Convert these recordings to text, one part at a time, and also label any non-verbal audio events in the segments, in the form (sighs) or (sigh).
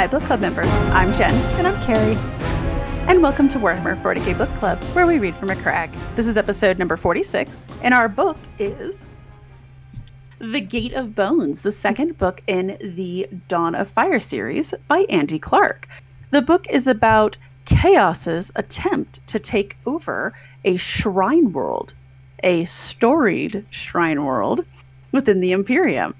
Hi, book club members. I'm Jen. And I'm Carrie. And welcome to Warhammer 40k Book Club, where we read from a crag. This is episode number 46, and our book is The Gate of Bones, the second book in the Dawn of Fire series by Andy Clark. The book is about Chaos's attempt to take over a shrine world, a storied shrine world within the Imperium.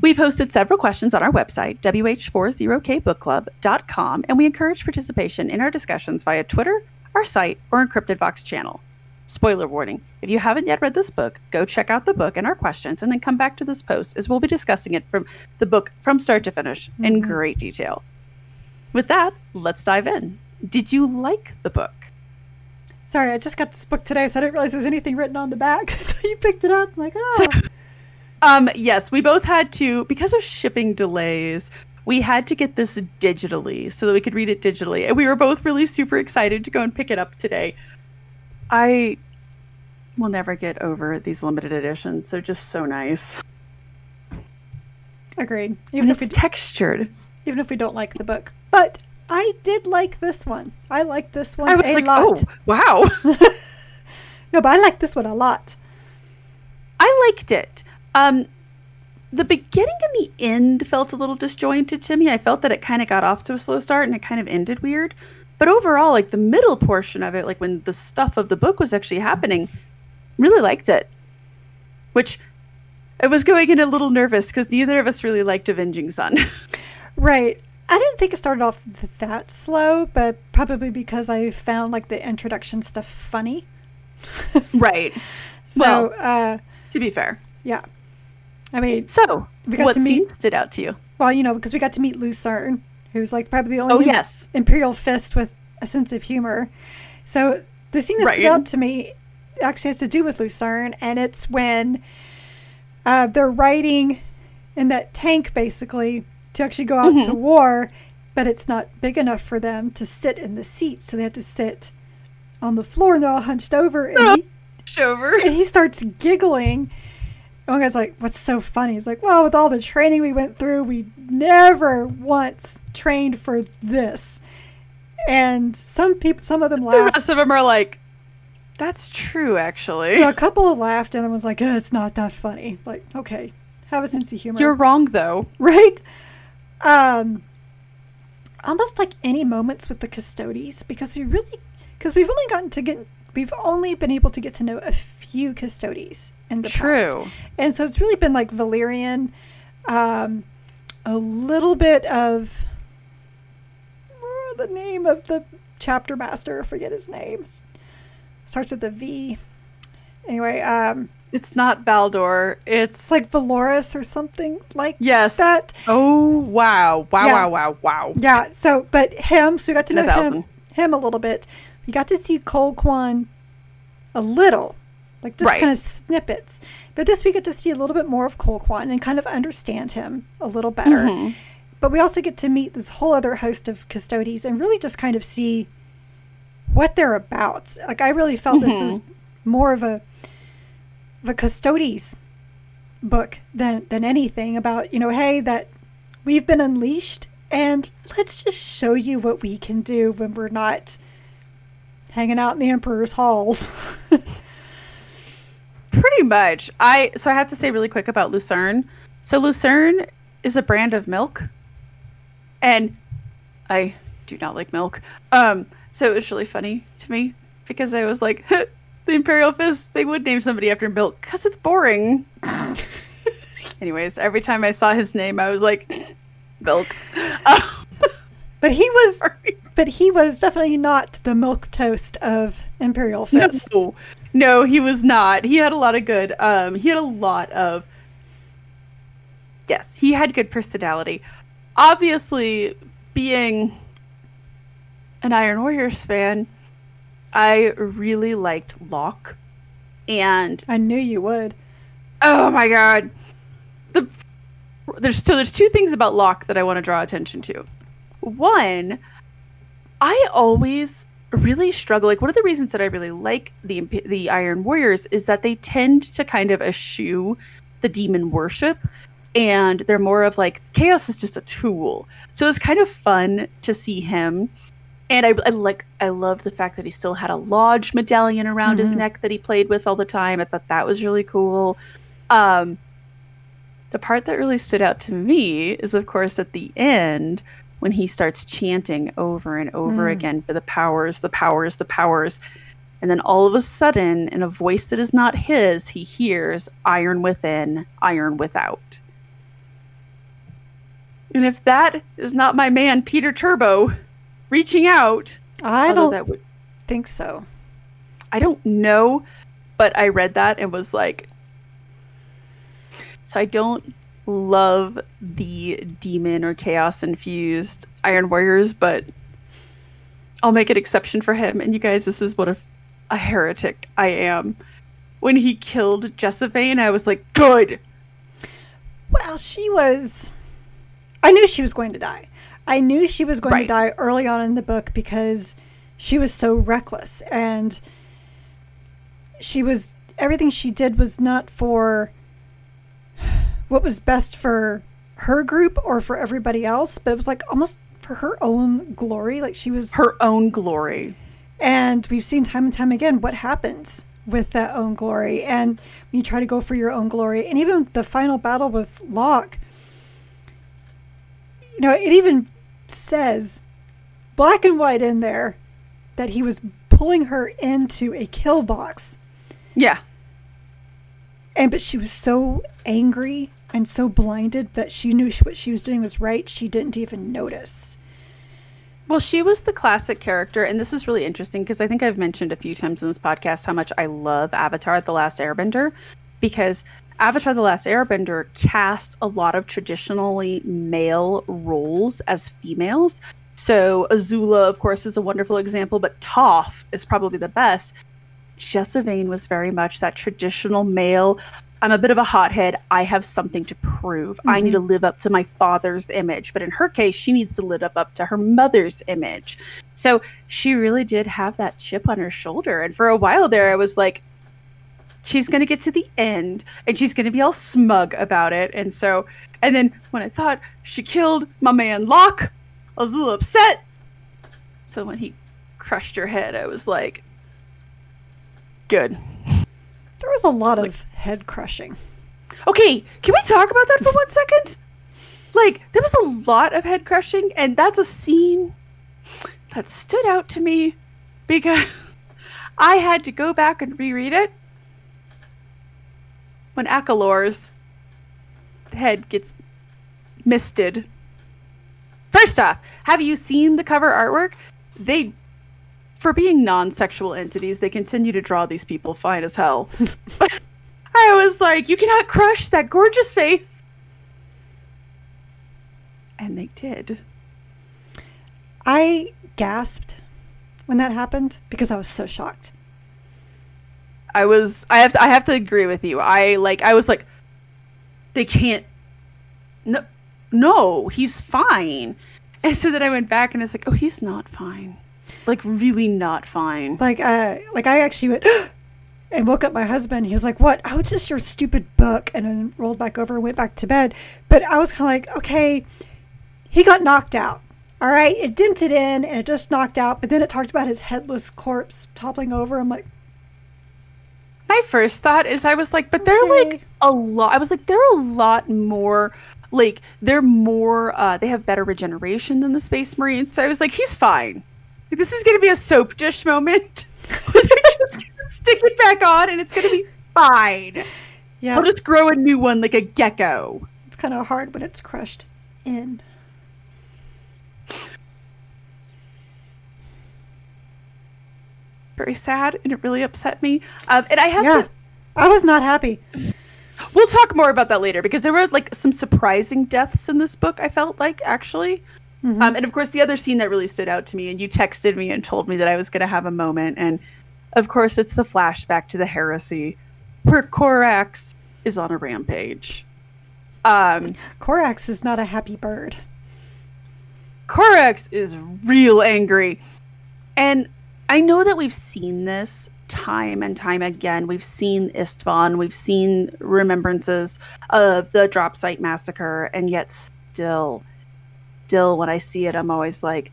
We posted several questions on our website, wh40kbookclub.com, and we encourage participation in our discussions via Twitter, our site, or Encrypted Vox channel. Spoiler warning if you haven't yet read this book, go check out the book and our questions, and then come back to this post as we'll be discussing it from the book from start to finish mm-hmm. in great detail. With that, let's dive in. Did you like the book? Sorry, I just got this book today, so I didn't realize there was anything written on the back (laughs) until you picked it up. I'm like, oh. (laughs) Um, yes, we both had to because of shipping delays. We had to get this digitally so that we could read it digitally, and we were both really super excited to go and pick it up today. I will never get over these limited editions. They're just so nice. Agreed. Even and if it's textured. Even if we don't like the book, but I did like this one. I like this one I was a like, lot. Oh, wow. (laughs) no, but I like this one a lot. I liked it. Um, the beginning and the end felt a little disjointed to me. I felt that it kind of got off to a slow start and it kind of ended weird. But overall, like the middle portion of it, like when the stuff of the book was actually happening, really liked it. Which I was going in a little nervous because neither of us really liked Avenging Son. (laughs) right. I didn't think it started off that slow, but probably because I found like the introduction stuff funny. (laughs) right. So, well, uh, to be fair, yeah. I mean, so what to meet, stood out to you? Well, you know, because we got to meet Lucerne, who's like probably the only oh, yes. Imperial Fist with a sense of humor. So the scene that right. stood out to me actually has to do with Lucerne, and it's when uh, they're riding in that tank basically to actually go out mm-hmm. to war, but it's not big enough for them to sit in the seat, so they have to sit on the floor, and they're all hunched over. And he, hunched over. And he starts giggling one guy's like, "What's so funny?" He's like, "Well, with all the training we went through, we never once trained for this." And some people, some of them laughed. The rest of them are like, "That's true, actually." You know, a couple laughed, and then was like, oh, "It's not that funny." Like, okay, have a sense of humor. You're wrong, though. Right? Um, almost like any moments with the Custodes because we really, because we've only gotten to get, we've only been able to get to know a few Custodes in the True. past. And so it's really been like Valerian, um, a little bit of oh, the name of the chapter master. I forget his name. Starts with the V. Anyway, um, it's not Baldur. It's, it's like Valoris or something like yes. that. Oh wow, wow, yeah. wow, wow, wow. Yeah. So, but him. So we got to know him, him a little bit. We got to see Colquhoun a little like just right. kind of snippets. But this we get to see a little bit more of Colquhoun and kind of understand him a little better. Mm-hmm. But we also get to meet this whole other host of Custodes and really just kind of see what they're about. Like I really felt mm-hmm. this is more of a of a Custodes book than than anything about, you know, hey, that we've been unleashed and let's just show you what we can do when we're not hanging out in the emperor's halls. (laughs) Pretty much. I so I have to say really quick about Lucerne. So Lucerne is a brand of milk, and I do not like milk. Um, so it was really funny to me because I was like, the Imperial Fist. They would name somebody after milk because it's boring. (laughs) Anyways, every time I saw his name, I was like, (laughs) milk. (laughs) Um, but he was, but he was definitely not the milk toast of Imperial Fist. No, no, he was not. He had a lot of good. Um, he had a lot of. Yes, he had good personality. Obviously, being an Iron Warriors fan, I really liked Locke, and I knew you would. Oh my god, the there's so there's two things about Locke that I want to draw attention to. One, I always really struggle. Like one of the reasons that I really like the the Iron Warriors is that they tend to kind of eschew the demon worship, and they're more of like chaos is just a tool. So it's kind of fun to see him. And I, I like I loved the fact that he still had a lodge medallion around mm-hmm. his neck that he played with all the time. I thought that was really cool. Um, the part that really stood out to me is, of course, at the end when he starts chanting over and over mm. again for the powers, the powers, the powers. And then all of a sudden, in a voice that is not his, he hears iron within, iron without. And if that is not my man, Perturabo, reaching out, I don't that would, think so. I don't know, but I read that and was like, so I don't love the demon or chaos infused Iron Warriors, but I'll make an exception for him. And you guys, this is what a, a heretic I am. When he killed Jessavane, I was like, good. Well, she was. I knew she was going to die. I knew she was going right. to die early on in the book because she was so reckless and she was everything she did was not for what was best for her group or for everybody else, but it was like almost for her own glory. Like she was her own glory. And we've seen time and time again what happens with that own glory. And when you try to go for your own glory, and even the final battle with Locke, you know, it even says black and white in there that he was pulling her into a kill box. Yeah. And but she was so angry and so blinded that she knew what she was doing was right, she didn't even notice. Well, she was the classic character, and this is really interesting because I think I've mentioned a few times in this podcast how much I love Avatar The Last Airbender because Avatar The Last Airbender cast a lot of traditionally male roles as females. So Azula, of course, is a wonderful example, but Toph is probably the best. Jessavane was very much that traditional male I'm a bit of a hothead. I have something to prove. Mm-hmm. I need to mm-hmm. live up to my father's image. But in her case, she needs to live up to her mother's image. So she really did have that chip on her shoulder. And for a while there, I was like, she's going to get to the end and she's going to be all smug about it. And so, and then when I thought she killed my man Locke, I was a little upset. So when he crushed her head, I was like, good. There was a lot like, of head crushing. Okay, can we talk about that for one second? Like, there was a lot of head crushing, and that's a scene that stood out to me because (laughs) I had to go back and reread it when Akalor's head gets misted. First off, have you seen the cover artwork? They for being non-sexual entities, they continue to draw these people fine as hell. (laughs) (laughs) I was like, you cannot crush that gorgeous face. And they did. I gasped when that happened because I was so shocked. I was I have to I have to agree with you. I like I was like they can't no no, he's fine. And so then I went back and it's like, oh he's not fine like really not fine. Like uh like I actually went (gasps) and woke up my husband. He was like, "What? Oh, it's just your stupid book." And then rolled back over and went back to bed. But I was kind of like, "Okay, he got knocked out. All right, it dented in and it just knocked out. But then it talked about his headless corpse toppling over. I'm like, my first thought is I was like, but they're okay. like a lot. I was like, they're a lot more. Like they're more. uh They have better regeneration than the Space Marines. So I was like, he's fine. This is gonna be a soap dish moment. (laughs) stick it back on, and it's gonna be fine. Yeah, I'll just grow a new one like a gecko. It's kind of hard when it's crushed in. Very sad, and it really upset me. Um, and I have yeah, to. I was not happy. We'll talk more about that later because there were like some surprising deaths in this book. I felt like actually. Mm-hmm. Um, and of course, the other scene that really stood out to me, and you texted me and told me that I was going to have a moment, and of course, it's the flashback to the heresy, where Corax is on a rampage. Um, Corax is not a happy bird. Corax is real angry, and I know that we've seen this time and time again. We've seen Isstvan, we've seen remembrances of the drop site massacre, and yet still, still, when I see it, I'm always like,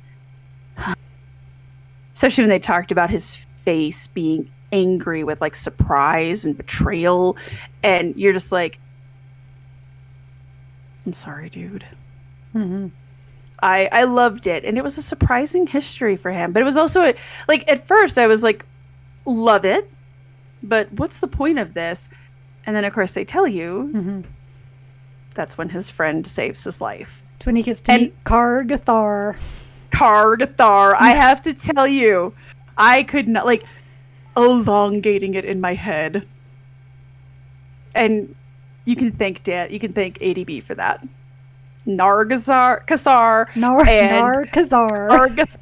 (sighs) especially when they talked about his face being angry with like surprise and betrayal, and you're just like, I'm sorry, dude. Mm-hmm. I I loved it, and it was a surprising history for him. But it was also a, like at first I was like, love it, but what's the point of this? And then of course they tell you mm-hmm. that's when his friend saves his life. It's when he gets to and meet Kargathar. Kargathar. I mm. have to tell you, I could not like elongating it in my head. And you can thank Dan, you can thank ADB for that. Nargazar, Kasar, Nar- Nargazar. Nargazar.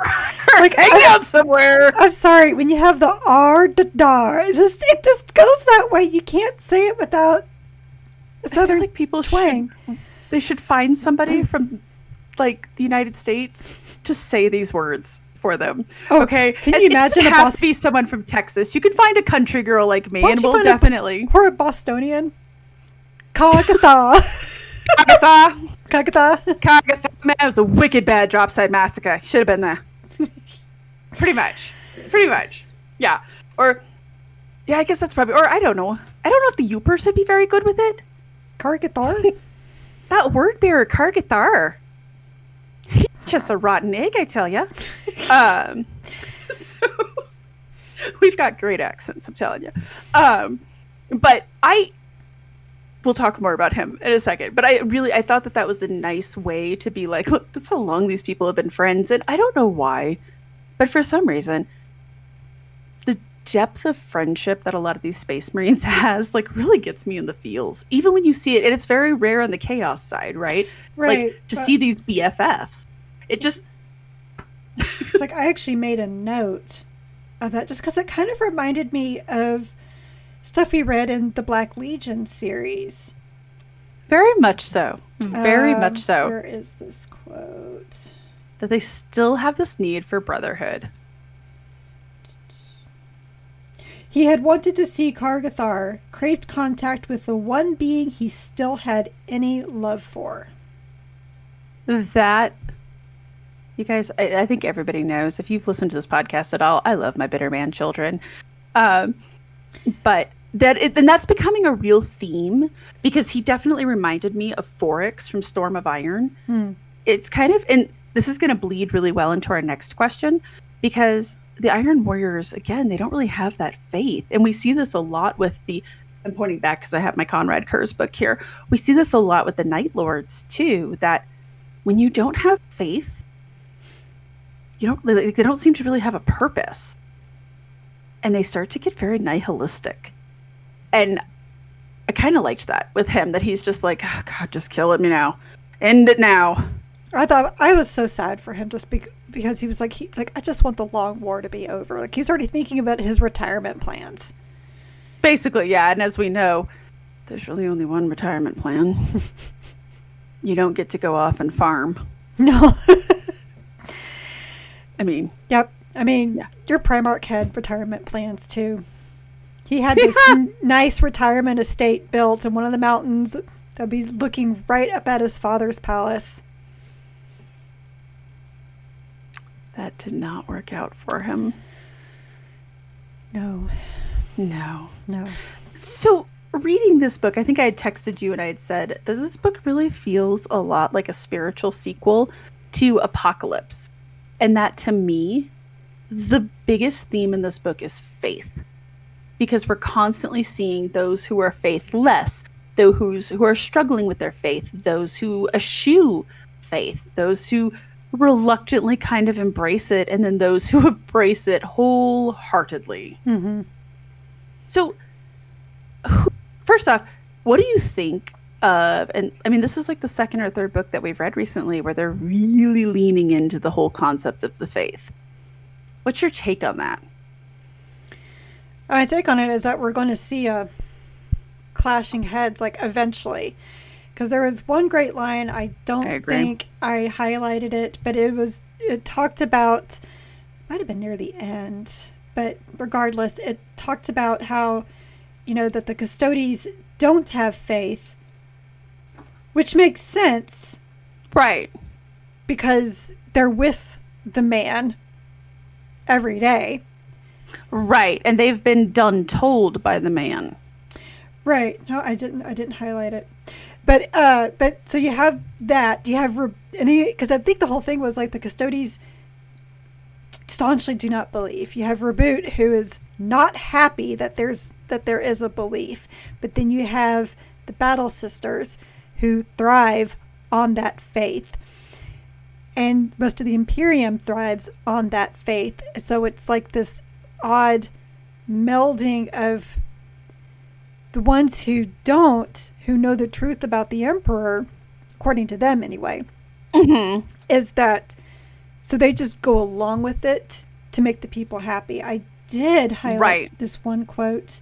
(laughs) like hang out somewhere. I'm sorry, when you have the R to dar, it just it just goes that way. You can't say it without southern like people twang. Should, they should find somebody from like the United States to say these words for them. Oh, okay, can you imagine? It has Bos- to be someone from Texas. You can find a country girl like me, and we'll definitely. A, or a Bostonian. Kagatha. Kagatha. Kagatha. Kagatha. Man, it was a wicked bad dropside massacre. Should have been there. Pretty much. Pretty much. Yeah. Or, yeah, I guess that's probably, or I don't know. I don't know if the Yoopers would be very good with it. Kargathar? (laughs) that word bearer, Kargathar. He's just a rotten egg, I tell you. (laughs) um, so, we've got great accents, I'm telling you. Um, but I, we'll talk more about him in a second. But I really I thought that that was a nice way to be like, look, that's how long these people have been friends, and I don't know why, but for some reason, depth of friendship that a lot of these space marines (laughs) has like really gets me in the feels. Even when you see it, and it's very rare on the chaos side, right? Right. Like to see these BFFs, it just. it's like I actually made a note of that just because it kind of reminded me of stuff we read in the Black Legion series. Very much so. Very um, much so. Where is this quote? That they still have this need for brotherhood. He had wanted to see Kargathar, craved contact with the one being he still had any love for. That, you guys, I, I think everybody knows. If you've listened to this podcast at all, I love my Bitterman children. Um, but that it, and that's becoming a real theme because he definitely reminded me of Forrix from Storm of Iron. Hmm. It's kind of and this is going to bleed really well into our next question because the Iron Warriors again they don't really have that faith and we see this a lot with the I'm pointing back because I have my Konrad Curze book here. We see this a lot with the Night Lords too that when you don't have faith you don't they don't seem to really have a purpose and they start to get very nihilistic and I kind of liked that with him that he's just like, oh, God, just kill it me now, end it now. I thought I was so sad for him to be- because he was like, he's like, I just want the long war to be over. Like he's already thinking about his retirement plans. Basically, yeah. And as we know, there's really only one retirement plan. (laughs) you don't get to go off and farm. No. (laughs) I mean, yep. I mean, yeah. your Primarch had retirement plans too. He had (laughs) this n- nice retirement estate built in one of the mountains that'd be looking right up at his father's palace. That did not work out for him. No. No. No. So, reading this book, I think I had texted you and I had said that this book really feels a lot like a spiritual sequel to Apocalypse. And that to me, the biggest theme in this book is faith because we're constantly seeing those who are faithless, those who are struggling with their faith, those who eschew faith, those who reluctantly kind of embrace it, and then those who (laughs) embrace it wholeheartedly. Mm-hmm. So, first off, what do you think of? And I mean, this is like the second or third book that we've read recently where they're really leaning into the whole concept of the faith. What's your take on that? My take on it is that we're going to see a clashing heads like eventually. Because there was one great line, I don't I think I highlighted it, but it was, it talked about, might have been near the end, but regardless, it talked about how, you know, that the Custodes don't have faith, which makes sense. Right. Because they're with the man every day. Right. And they've been done told by the man. Right. No, I didn't I didn't highlight it. But uh but so you have that. You have because I think the whole thing was like the Custodes staunchly do not believe. You have Reboot who is not happy that there's that there is a belief, but then you have the Battle Sisters who thrive on that faith. And most of the Imperium thrives on that faith. So it's like this odd melding of the ones who don't, who know the truth about the Emperor, according to them anyway, mm-hmm. is that so they just go along with it to make the people happy. I did highlight right. this one quote.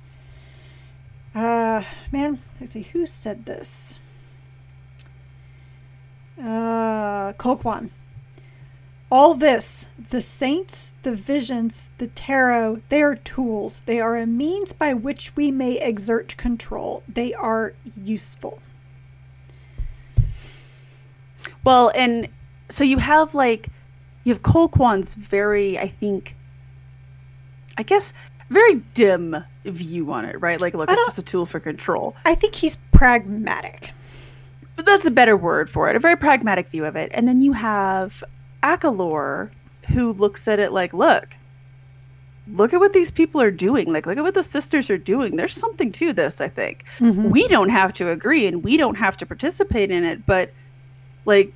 Uh, man, let's see who said this. Uh, Colquhoun. All this, the saints, the visions, the tarot, they are tools. They are a means by which we may exert control. They are useful. Well, and so you have like you have Colquhoun's very, I think, I guess, very dim view on it, right? Like, look, it's just a tool for control. I think he's pragmatic. But that's a better word for it. A very pragmatic view of it. And then you have Acalor, who looks at it like, look, look at what these people are doing. Like, look at what the sisters are doing. There's something to this, I think. Mm-hmm. We don't have to agree and we don't have to participate in it, but like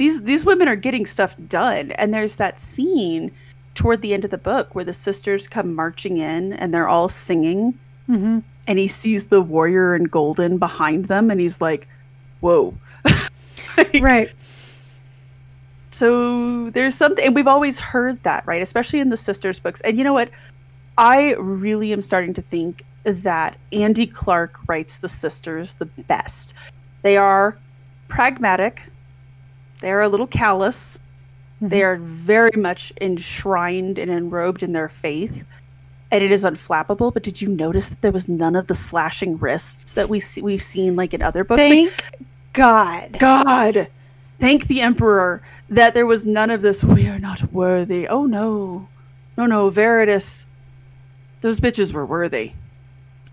these these women are getting stuff done and there's that scene toward the end of the book where the sisters come marching in and they're all singing mm-hmm. and he sees the warrior in golden behind them and he's like whoa (laughs) like, right so there's something and we've always heard that right especially in the sisters books and you know what i really am starting to think that andy clark writes the sisters the best they are pragmatic they're a little callous. Mm-hmm. They are very much enshrined and enrobed in their faith. And it is unflappable. But did you notice that there was none of the slashing wrists that we see, we've seen like in other books? Thank like, God. God. Thank the Emperor that there was none of this. We are not worthy. Oh no. No, no, Veritas. Those bitches were worthy.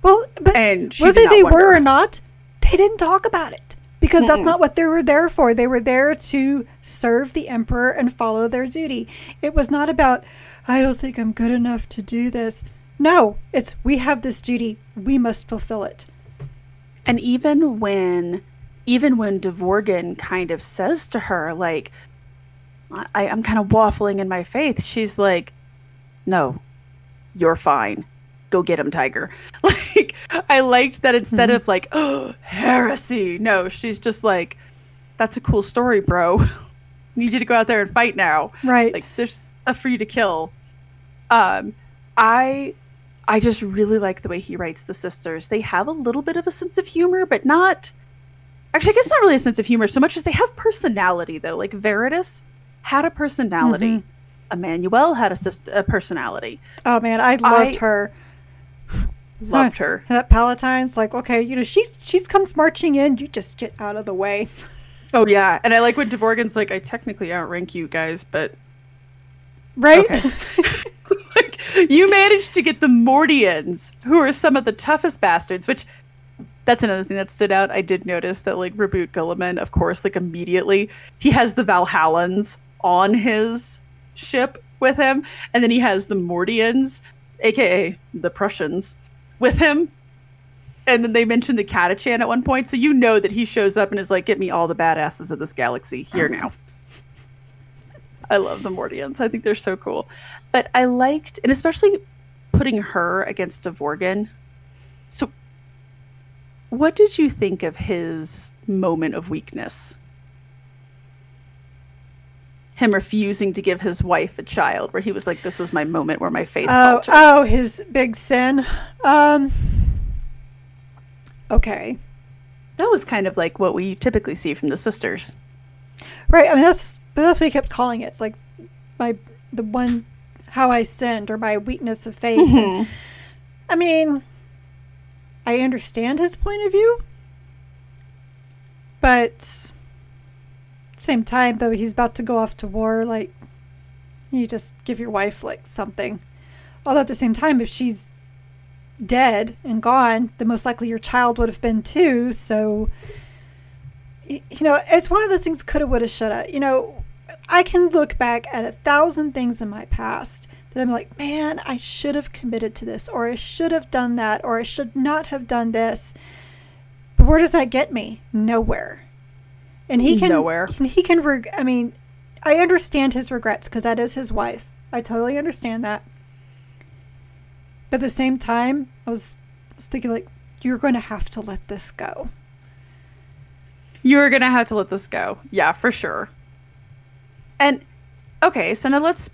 Well, but and whether they wonder. were or not, they didn't talk about it because Mm-mm. that's not what they were there for. They were there to serve the emperor and follow their duty. It was not about, I don't think I'm good enough to do this. No, it's we have this duty. We must fulfill it. And even when even when Devorgan kind of says to her, like, I, I'm kind of waffling in my faith, she's like, No, you're fine go get him, Tiger. (laughs) Like, I liked that instead mm-hmm. of like, oh, heresy. No, she's just like, that's a cool story, bro. (laughs) Need you to go out there and fight now. Right. Like, there's stuff for you to kill. Um, I, I just really like the way he writes the sisters. They have a little bit of a sense of humor, but not. Actually, I guess not really a sense of humor so much as they have personality, though. Like Veritas had a personality. Mm-hmm. Emmanuel had a, a personality. Oh man, I loved I, her. (sighs) Loved her. That Palatine's like, okay, you know, she's she's comes marching in. You just get out of the way. (laughs) oh yeah, and I like when Devorgan's like, I technically outrank you guys, but right. Okay. (laughs) (laughs) like, you managed to get the Mordians, who are some of the toughest bastards. Which that's another thing that stood out. I did notice that like Reboot Guilliman, of course, like immediately he has the Valhallans on his ship with him, and then he has the Mordians, aka the Prussians with him. And then they mentioned the Catachan at one point, so you know that he shows up and is like, "Get me all the badasses of this galaxy here now." (laughs) I love the Mordians. I think they're so cool. But I liked, and especially putting her against Devorgan. So, what did you think of his moment of weakness? Him refusing to give his wife a child where he was like this was my moment where my faith oh, faltered. oh his big sin um okay that was kind of like what we typically see from the sisters right i mean that's but that's what he kept calling it it's like my the one how I sinned or my weakness of faith. Mm-hmm. I mean, I understand his point of view, but same time though he's about to go off to war like you just give your wife like something. Although at the same time if she's dead and gone then most likely your child would have been too so you know it's one of those things coulda woulda shoulda. You know i can look back at a thousand things in my past that i'm like man i should have committed to this or i should have done that or i should not have done this. But where does that get me? Nowhere and he can nowhere. He can. Reg- I mean, I understand his regrets because that is his wife. I totally understand that. But at the same time, I was, I was thinking like, you're going to have to let this go. You're going to have to let this go. Yeah, for sure. And okay, so now let's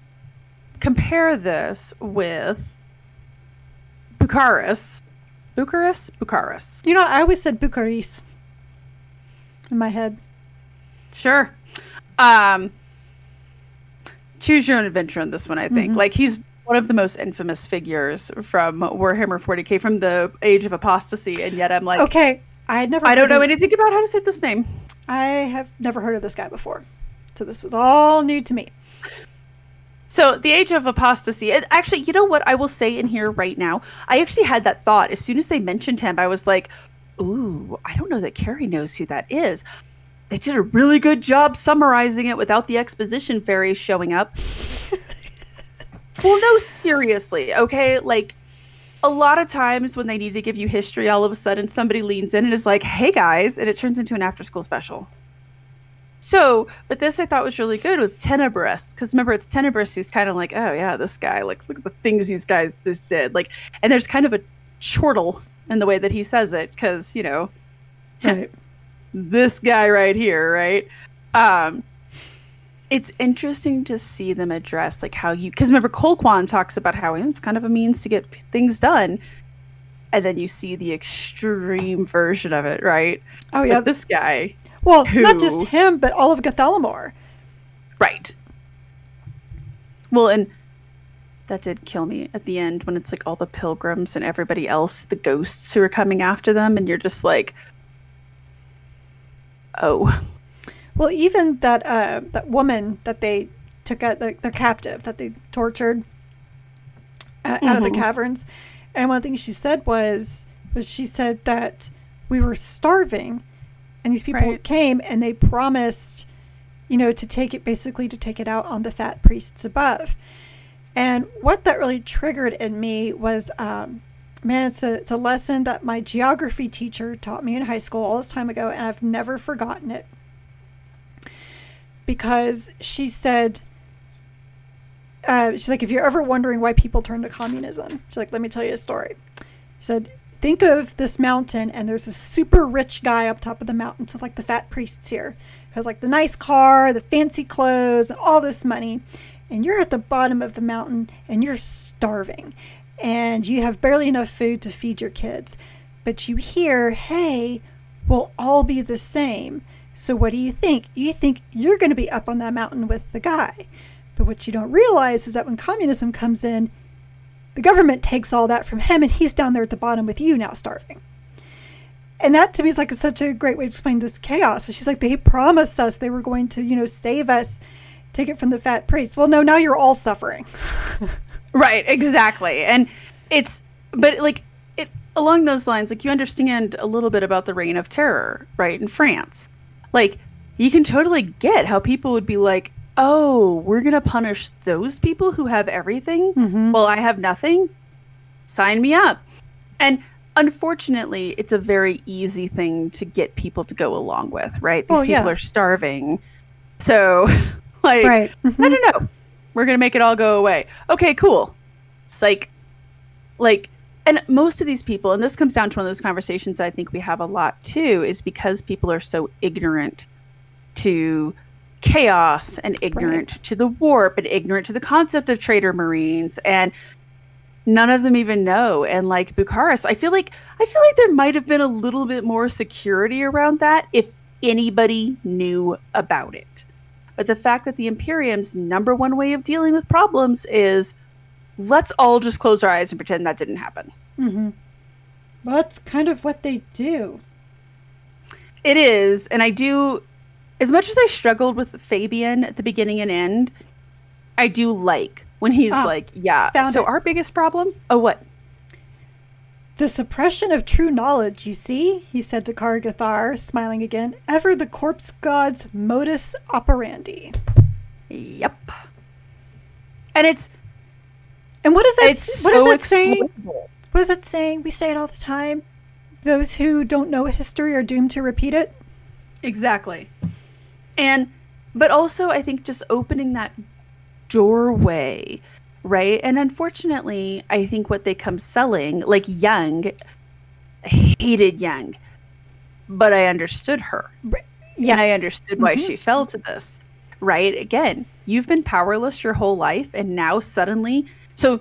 compare this with Bucharest. Bucharest? Bucharest. You know, I always said Bucharest in my head. Sure. Um, choose your own adventure on this one, I think. Mm-hmm. Like, he's one of the most infamous figures from Warhammer 40k from the age of apostasy, and yet I'm like, okay, I never. I don't know of, anything about how to say this name. I have never heard of this guy before, so this was all new to me. So the age of apostasy. Actually, you know what I will say in here right now. I actually had that thought as soon as they mentioned him. I was like, "Ooh, I don't know that Carrie knows who that is." They did a really good job summarizing it without the exposition fairies showing up. well, no, seriously, okay? Like, a lot of times when they need to give you history, all of a sudden somebody leans in and is like, hey guys, and it turns into an after school special. So, but this I thought was really good with Tenebris, because remember it's Tenebris who's kind of like, oh yeah, this guy, like look at the things these guys this did, like, and there's kind of a chortle in the way that he says it, because you know, right this guy right here, right? Um, it's interesting to see them address like how you because remember Colquhoun talks about how it's kind of a means to get things done, and then you see the extreme version of it, right? Oh yeah, this guy. Well, who, not just him, but all of Guthalamor. Right. Well, and that did kill me at the end when it's like all the pilgrims and everybody else, the ghosts who are coming after them, and you're just like, oh. Well, even that uh, that woman that they took out, the, the captive that they tortured uh, mm-hmm. out of the mm-hmm. caverns, and one thing she said was was she said that we were starving, and these people right. came and they promised, you know, to take it basically to take it out on the fat priests above. And what that really triggered in me was um, man, it's a it's a lesson that my geography teacher taught me in high school all this time ago, and I've never forgotten it. Because she said, uh, she's like, if you're ever wondering why people turn to communism, she's like, let me tell you a story. She said, think of this mountain, and there's a super rich guy up top of the mountain, so like the fat priests here, who has like the nice car, the fancy clothes, all this money, and you're at the bottom of the mountain and you're starving and you have barely enough food to feed your kids. But you hear, hey, we'll all be the same. So what do you think? You think you're going to be up on that mountain with the guy. But what you don't realize is that when communism comes in, the government takes all that from him and he's down there at the bottom with you now starving. And that to me is like such a great way to explain this chaos. So she's like, they promised us they were going to, you know, save us, take it from the fat priest. Well, no, now you're all suffering. (laughs) Right, exactly. And it's but like it along those lines, like you understand a little bit about the reign of terror, right, in France. Like you can totally get how people would be like, "Oh, we're going to punish those people who have everything mm-hmm. while I have nothing? Sign me up." And unfortunately, it's a very easy thing to get people to go along with, right? These oh, people yeah. are starving. So, (laughs) like, right. mm-hmm. I don't know. We're gonna make it all go away. Okay, cool. Psych. Like, like and most of these people, and this comes down to one of those conversations I think we have a lot too, is because people are so ignorant to chaos and ignorant right. to the warp and ignorant to the concept of traitor marines and none of them even know and like Bucharest I feel like I feel like there might have been a little bit more security around that if anybody knew about it but the fact that the Imperium's number one way of dealing with problems is let's all just close our eyes and pretend that didn't happen. Mm-hmm. Well, that's kind of what they do. It is, and I do. As much as I struggled with Fabian at the beginning and end, I do like when he's oh, like, "Yeah." So it. our biggest problem? Oh, what? The suppression of true knowledge, you see, he said to Kargathar, smiling again, ever the corpse god's modus operandi. Yep. And it's and what is that? It's what so is that saying? What is that saying? We say it all the time. Those who don't know history are doomed to repeat it. Exactly. And but also I think just opening that doorway, right? And unfortunately, I think what they come selling, like Young, hated Young, but I understood her. Yeah, I understood why mm-hmm. she fell to this. Right? Again, you've been powerless your whole life, and now suddenly so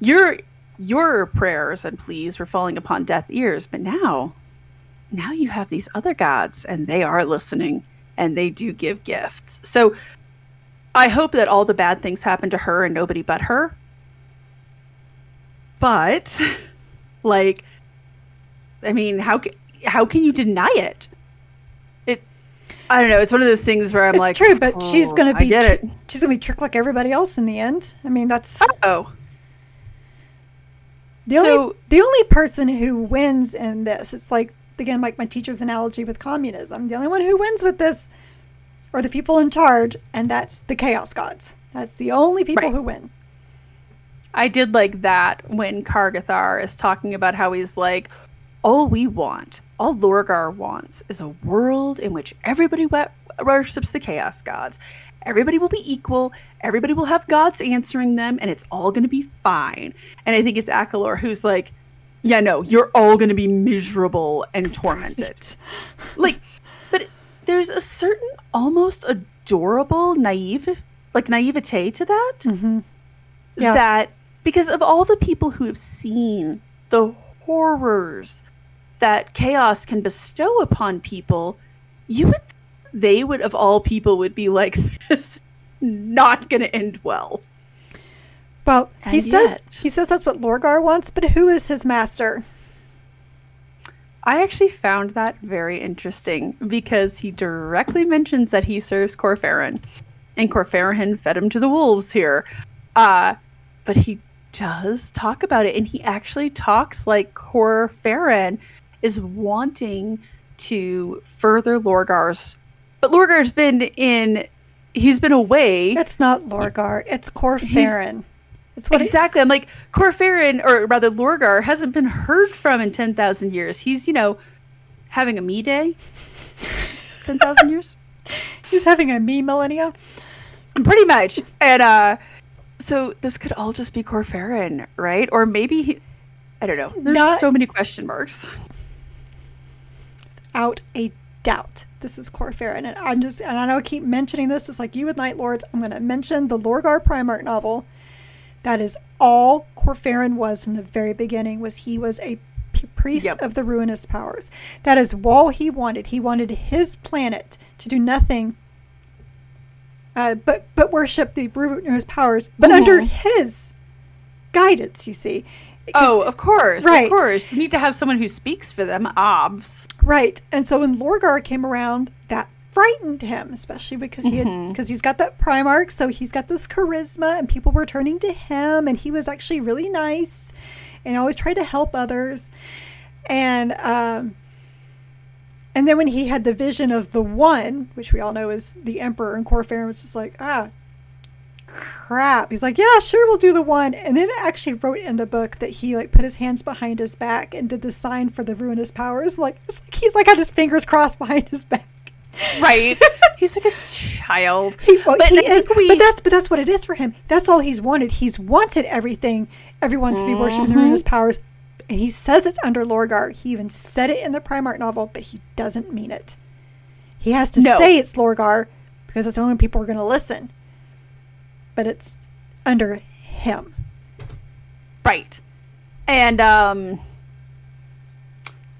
your your prayers and pleas were falling upon deaf ears, but now now you have these other gods and they are listening and they do give gifts. So I hope that all the bad things happen to her and nobody but her. But (laughs) like I mean, how how can you deny it? It I don't know. It's one of those things where I'm it's like, true, but oh, she's gonna be I get it. she's gonna be tricked like everybody else in the end. I mean, that's oh. The so, the only person who wins in this, it's like again like my teacher's analogy with communism. The only one who wins with this are the people in charge, and that's the chaos gods. That's the only people right. who win. I did like that when Kargathar is talking about how he's like, all we want, all Lorgar wants, is a world in which everybody worships the chaos gods. Everybody will be equal. Everybody will have gods answering them, and it's all going to be fine. And I think it's Akalor who's like, yeah, no, you're all going to be miserable and tormented. (laughs) like, there's a certain almost adorable naive, like naivete to that. Mm-hmm. Yeah. That because of all the people who have seen the horrors that chaos can bestow upon people, you would they would of all people would be like (laughs) this not going to end well. Well, and he yet, says he says that's what Lorgar wants, but who is his master? I actually found that very interesting because he directly mentions that he serves Kor Phaeron, and Kor Phaeron fed him to the wolves here. Uh, but he does talk about it, and he actually talks like Kor Phaeron is wanting to further Lorgar's but Lorgar's been in. He's been away. That's not Lorgar. It's Kor Phaeron. It's what exactly. It, I'm like Kor Phaeron, or rather Lorgar, hasn't been heard from in ten thousand years. He's you know having a me day. ten thousand years. (laughs) He's having a me millennia. Pretty much, and uh, so this could all just be Kor Phaeron, right? Or maybe he, I don't know. There's Not so many question marks. Out a doubt this is Kor Phaeron. And I'm just, and I know I keep mentioning this. It's like you with Night Lords. I'm going to mention the Lorgar Primarch novel. That is all Kor Phaeron was in the very beginning. Was he was a priest yep. of the ruinous powers. That is all he wanted. He wanted his planet to do nothing uh, but but worship the ruinous powers, but mm-hmm. under his guidance. You see, Oh, of course, right. of course. You need to have someone who speaks for them, obs. Right. And so when Lorgar came around, that frightened him, especially because he had because mm-hmm. he's got that Primarch, so he's got this charisma, and people were turning to him, and he was actually really nice, and always tried to help others, and um, and then when he had the vision of the one, which we all know is the Emperor, and Kor Phaeron was just like, ah, crap. He's like, yeah, sure, we'll do the one. And then it actually wrote in the book that he like put his hands behind his back and did the sign for the ruinous powers. Like, like he's like had his fingers crossed behind his back. Right. (laughs) he's like a child. He, well, but, he is, we... but that's but that's what it is for him. That's all he's wanted. He's wanted everything, everyone to be mm-hmm. worshiping the ruinous powers. And he says it's under Lorgar. He even said it in the Primarch novel, but he doesn't mean it. He has to no. say it's Lorgar because that's the only people are going to listen but it's under him. Right. And um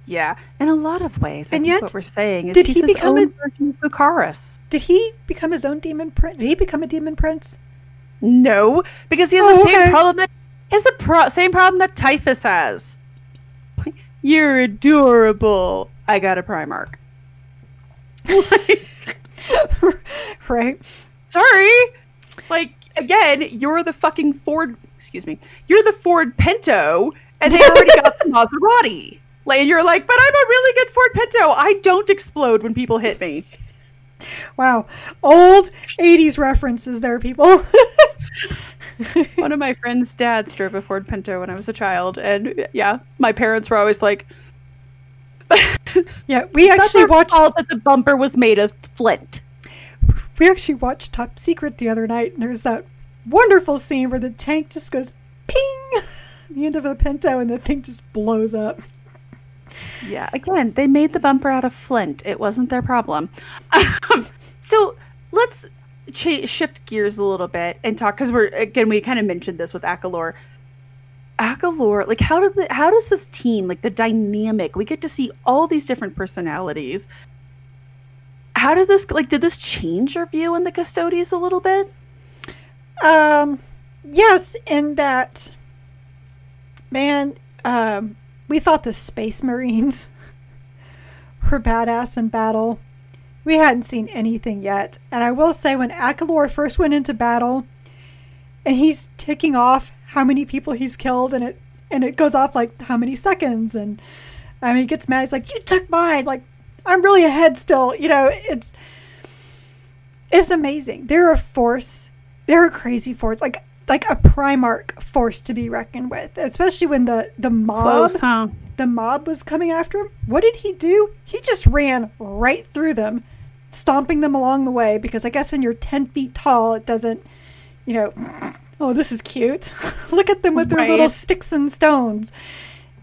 yeah, in a lot of ways. I and yet, what we're saying is did he become a version of Lucaris. Did he become his own demon prince? Did he become a demon prince? No, because he has oh, the same okay. problem that he has the pro- same problem that Typhus has. You're adorable. I got a Primarch. (laughs) right. Sorry. Like again, you're the fucking Ford. Excuse me. You're the Ford Pinto, and they already got the (laughs) Maserati. Like, and you're like, but I'm a really good Ford Pinto. I don't explode when people hit me. Wow, old '80s references there, people. (laughs) One of my friends' dads drove a Ford Pinto when I was a child, and yeah, my parents were always like, "Yeah, we (laughs) actually watched." That the bumper was made of flint we actually watched Top Secret the other night, and there's that wonderful scene where the tank just goes ping, (laughs) the end of the Pinto, and the thing just blows up. Yeah, again, they made the bumper out of flint. It wasn't their problem. Um, so let's ch- shift gears a little bit and talk because we're again we kind of mentioned this with Akalor. Akalor, like how did the, how does this team like the dynamic? We get to see all these different personalities how did this like did this change your view in the custodes a little bit? Um yes, in that man, um we thought the space marines (laughs) were badass in battle. We hadn't seen anything yet. And I will say when Akalor first went into battle and he's ticking off how many people he's killed and it and it goes off like how many seconds and I mean he gets mad, he's like, You took mine like I'm really ahead still. You know, it's it's amazing. They're a force. They're a crazy force. Like like a Primarch force to be reckoned with, especially when the the mob Close, huh? the mob was coming after him. What did he do? He just ran right through them, stomping them along the way. Because I guess when you're ten feet tall, it doesn't, you know. Oh, this is cute. (laughs) Look at them with their right. little sticks and stones.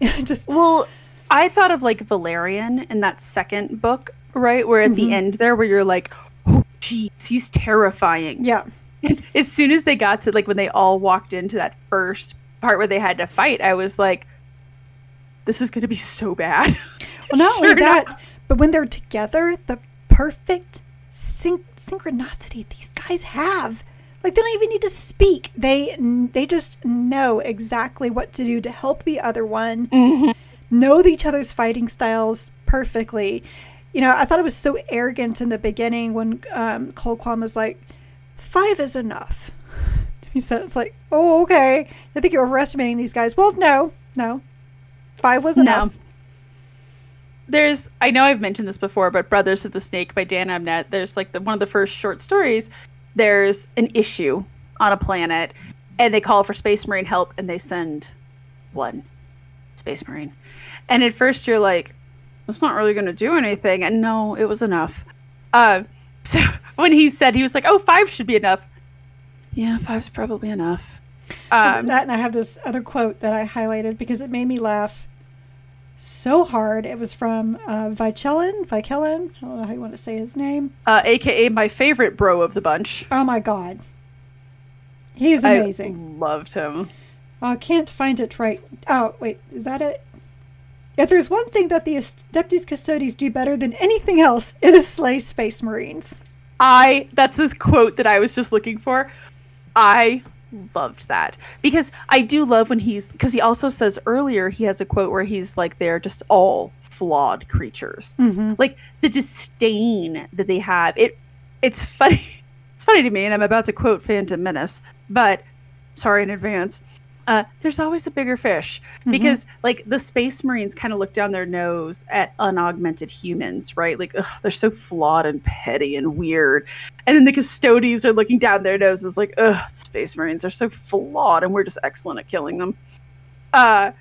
(laughs) just well, I thought of like Valerian in that second book, right? Where at mm-hmm. the end there, where you're like, oh, jeez, he's terrifying. Yeah. (laughs) as soon as they got to like when they all walked into that first part where they had to fight, I was like, this is going to be so bad. (laughs) Well, not sure only that, not. but when they're together, the perfect syn- synchronicity these guys have. Like they don't even need to speak. They they just know exactly what to do to help the other one. Mm-hmm know each other's fighting styles perfectly. You know, I thought it was so arrogant in the beginning when um, Colquhoun was like, five is enough. He said, it's like, oh, okay. I think you're overestimating these guys. Well, no, no. Five was enough. No. There's, I know I've mentioned this before, but Brothers of the Snake by Dan Abnett, there's like the, one of the first short stories. There's an issue on a planet, and they call for Space Marine help, and they send one Space Marine. And at first you're like, it's not really going to do anything. And no, it was enough. Uh, so (laughs) when he said, he was like, oh, five should be enough. Yeah, five's probably enough. Um, that and I have this other quote that I highlighted because it made me laugh so hard. It was from uh, Vychellan. Vychellan. I don't know how you want to say his name. Uh, AKA my favorite bro of the bunch. Oh my god. He's amazing. I loved him. I uh, can't find it right. Oh, wait. Is that it? If there's one thing that the Adeptus Custodes do better than anything else, it is slay Space Marines. I that's this quote that I was just looking for. I loved that because I do love when he's because he also says earlier he has a quote where he's like they're just all flawed creatures. Mm-hmm. Like the disdain that they have. It it's funny. (laughs) It's funny to me, and I'm about to quote Phantom Menace, but sorry in advance uh, there's always a bigger fish. Mm-hmm. because like the space marines kind of look down their nose at unaugmented humans right? Like ugh, they're so flawed and petty and weird. And then the custodes are looking down their noses like ugh space marines are so flawed and we're just excellent at killing them. Uh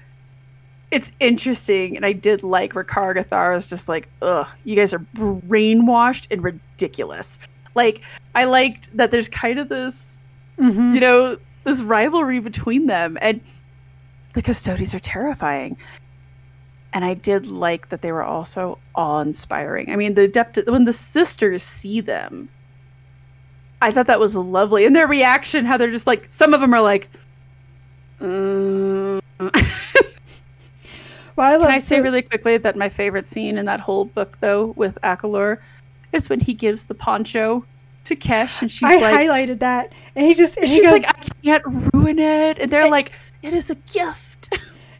it's interesting and i did like where Kargathar is just like ugh you guys are brainwashed and ridiculous. Like i liked that there's kind of this mm-hmm. you know this rivalry between them and the custodes are terrifying. And i did like that they were also awe-inspiring. I mean the depth when the sisters see them i thought that was lovely. And their reaction how they're just like some of them are like mm. (laughs) well, I can i say really quickly that my favorite scene in that whole book though with akalor is when he gives the poncho to Kesh, and she's I like, highlighted that, and he just and she's he goes, like, I can't ruin it, and they're And- like, it is a gift.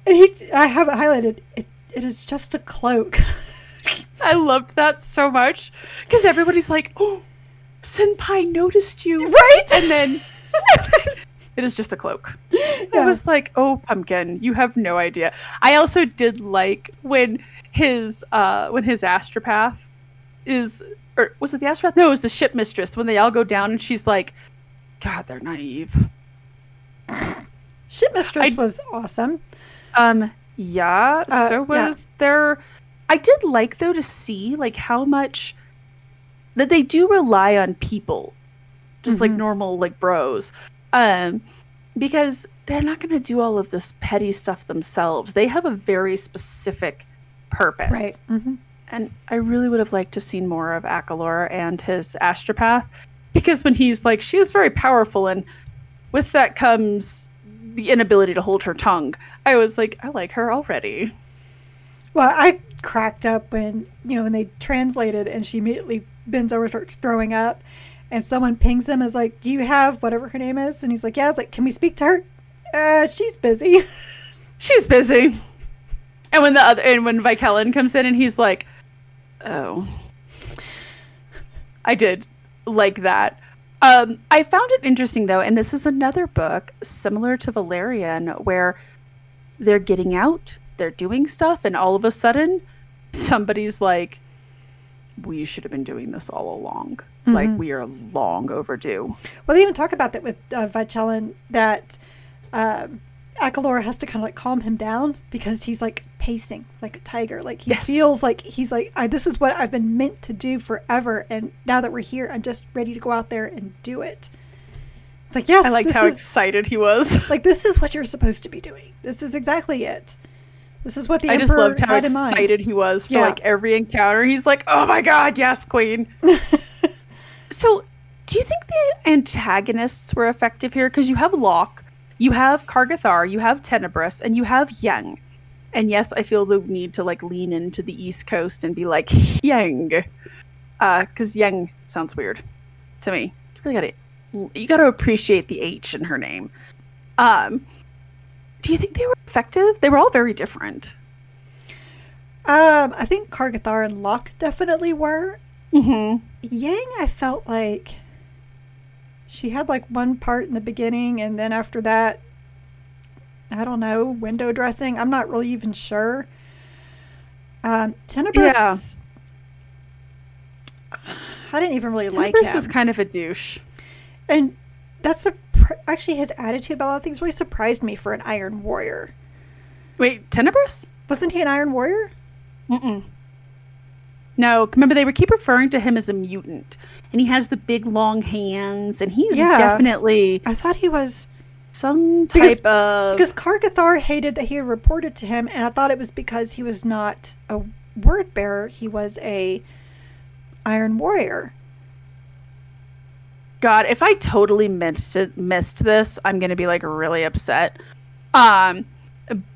and he, I have it highlighted. It, it is just a cloak. (laughs) I loved that so much because everybody's like, oh, Senpai noticed you, right? and then. It is just a cloak. I was like, "Oh, pumpkin, you have no idea." I also did like when his uh when his astropath is or was it the astropath? No, it was the ship mistress when they all go down and she's like, "God, they're naive." Ship Mistress I- was awesome. Um, yeah, Uh, so yeah. was there I did like though to see like how much that they do rely on people. Just like Mhm. normal like bros. Um because they're not going to do all of this petty stuff themselves. They have a very specific purpose. Right. hmm And I really would have liked to have seen more of Akalor and his astropath because when he's like, she is very powerful, and with that comes the inability to hold her tongue. I was like, I like her already. Well, I cracked up when you know when they translated, and she immediately bends over, starts throwing up, and someone pings him is like, "Do you have whatever her name is?" And he's like, "Yeah." I was like, "Can we speak to her?" Uh, she's busy. (laughs) She's busy. And when the other and when Vychellan comes in and he's like, "Oh," I did like that. Um, I found it interesting though, and this is another book similar to Valerian, where they're getting out, they're doing stuff, and all of a sudden, somebody's like, "We should have been doing this all along. Like Mhm. we are long overdue." Well, they even talk about that with uh, Vychellan that um, Akalor has to kind of like calm him down because he's like pacing like a tiger. Like he Yes. feels like he's like, I, "This is what I've been meant to do forever," and now that we're here, I'm just ready to go out there and do it. It's like yes, I liked how is excited he was. (laughs) like this is what you're supposed to be doing. This is exactly it. This is what the I just loved how excited he was for Yeah. like every encounter. He's like, "Oh my god, yes, queen." (laughs) so, do you think the antagonists were effective here? Because you have Locke, you have Kargathar, you have Tenebris, and you have Yang. And yes, I feel the need to like lean into the East Coast and be like (laughs) Yang, because Yang sounds weird to me. You really gotta, you gotta appreciate the H in her name. Um, do you think they were effective? They were all very different. Um, I think Kargathar and Locke definitely were. Mm-hmm. Yang, I felt like she had like one part in the beginning, and then after that, I don't know, window dressing. I'm not really even sure. Um, Tenebris, I didn't even really like Tenebris him. was kind of a douche. and that's a, actually his attitude about a lot of things really surprised me for an Iron Warrior. Wait, Tenebris? Wasn't he an Iron Warrior? Mm-mm. No, remember they were keep referring to him as a mutant, and he has the big long hands, and he's Yeah. definitely I thought he was some Because- type of. because Kargathar hated that he had reported to him, and I thought it was because he was not a word bearer; he was a Iron Warrior. God, if I totally missed it, missed this, I'm gonna be like really upset. Um,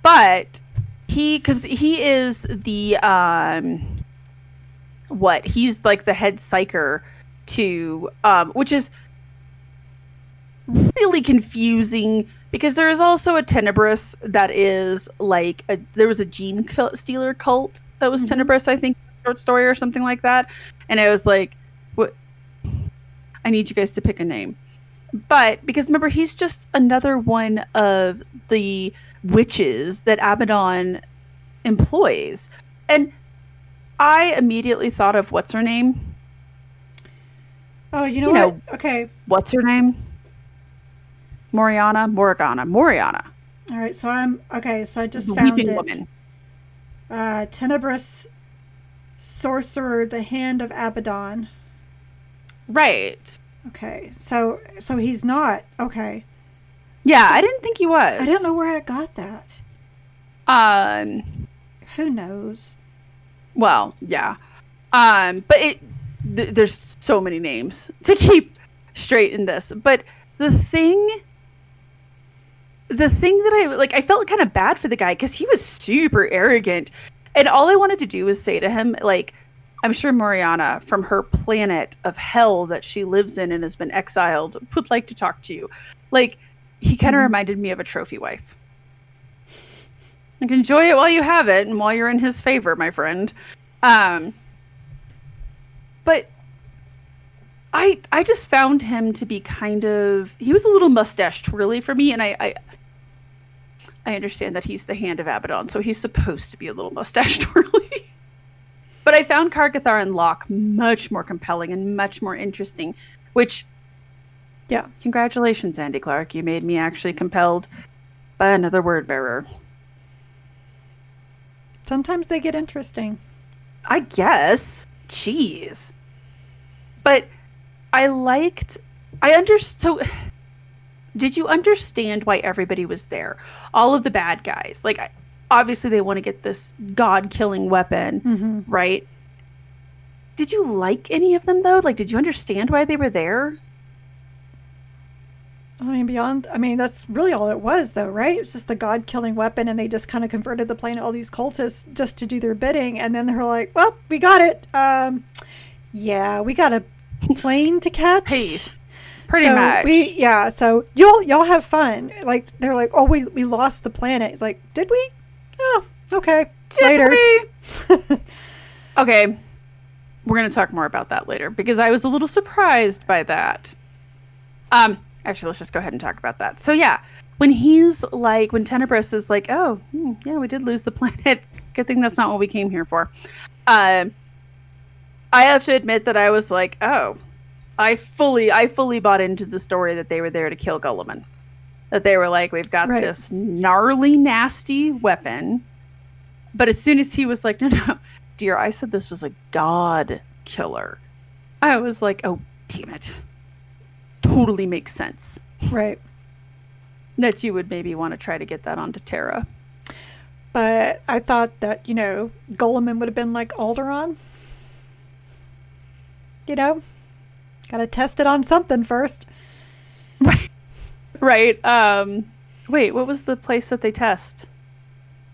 but he, because he is the um, what? He's like the head psyker to um, which is really confusing because there is also a Tenebris that is like a, there was a gene stealer cult that was Mhm. Tenebris, I think, short story or something like that, and I was like, what? I need you guys to pick a name. But because remember, he's just another one of the witches that Abaddon employs. And I immediately thought of what's her name? Oh, you know You what? know- okay, What's her name? Moriana? Morgana. Moriana. all right. So I'm okay. So I just found Weeping it. Woman. Uh, Tenebris, sorcerer, the hand of Abaddon. Right. Okay, so so he's not okay. Yeah, I didn't think he was. I don't know where I got that. Um. Who knows? Well, yeah. Um, but it th- there's so many names (laughs) to keep straight in this. But the thing the thing that I like I felt kind of bad for the guy cuz he was super arrogant. And all I wanted to do was say to him like I'm sure Moriana, from her planet of hell that she lives in and has been exiled, would like to talk to you. Like, he kind of mm-hmm. reminded me of a trophy wife. Like, enjoy it while you have it and while you're in his favor, my friend. Um, but I I just found him to be kind of he was a little mustache twirly for me, and I, I I understand that he's the hand of Abaddon, so he's supposed to be a little mustache twirly. (laughs) but I found Kargathar and Locke much more compelling and much more interesting, which yeah, congratulations, Andy Clark. You made me actually compelled by another word bearer. Sometimes they get interesting. I guess. Jeez. But I liked I understood so did you understand why everybody was there? All of the bad guys. Like obviously they want to get this god-killing weapon, mm-hmm. right? Did you like any of them though? Like did you understand why they were there? I mean, beyond, I mean, that's really all it was, though, right? It's just the god killing weapon, and they just kind of converted the planet, all these cultists, just to do their bidding. And then they're like, well, we got it. Um, yeah, we got a plane to catch. Peace. Pretty so much. We, yeah, so y'all, y'all have fun. Like, they're like, oh, we, we lost the planet. It's like, did we? Oh, okay. Later. (laughs) okay. We're going to talk more about that later because I was a little surprised by that. Um, actually, let's just go ahead and talk about that. So yeah, when he's like, when Tenebris is like, oh, hmm, yeah, we did lose the (laughs) planet. Good thing that's not what we came here for. Uh, I have to admit that I was like, oh, I fully, I fully bought into the story that they were there to kill Guilliman. That they were like, we've got right. this gnarly, nasty weapon. But as soon as he was like, no, no, dear, I said this was a god killer. I was like, oh, damn it totally makes sense. Right. That you would maybe want to try to get that onto Terra. But I thought that, you know, Guilliman would have been like Alderaan. You know? Gotta test it on something first. Right. Right. Um wait, what was the place that they test?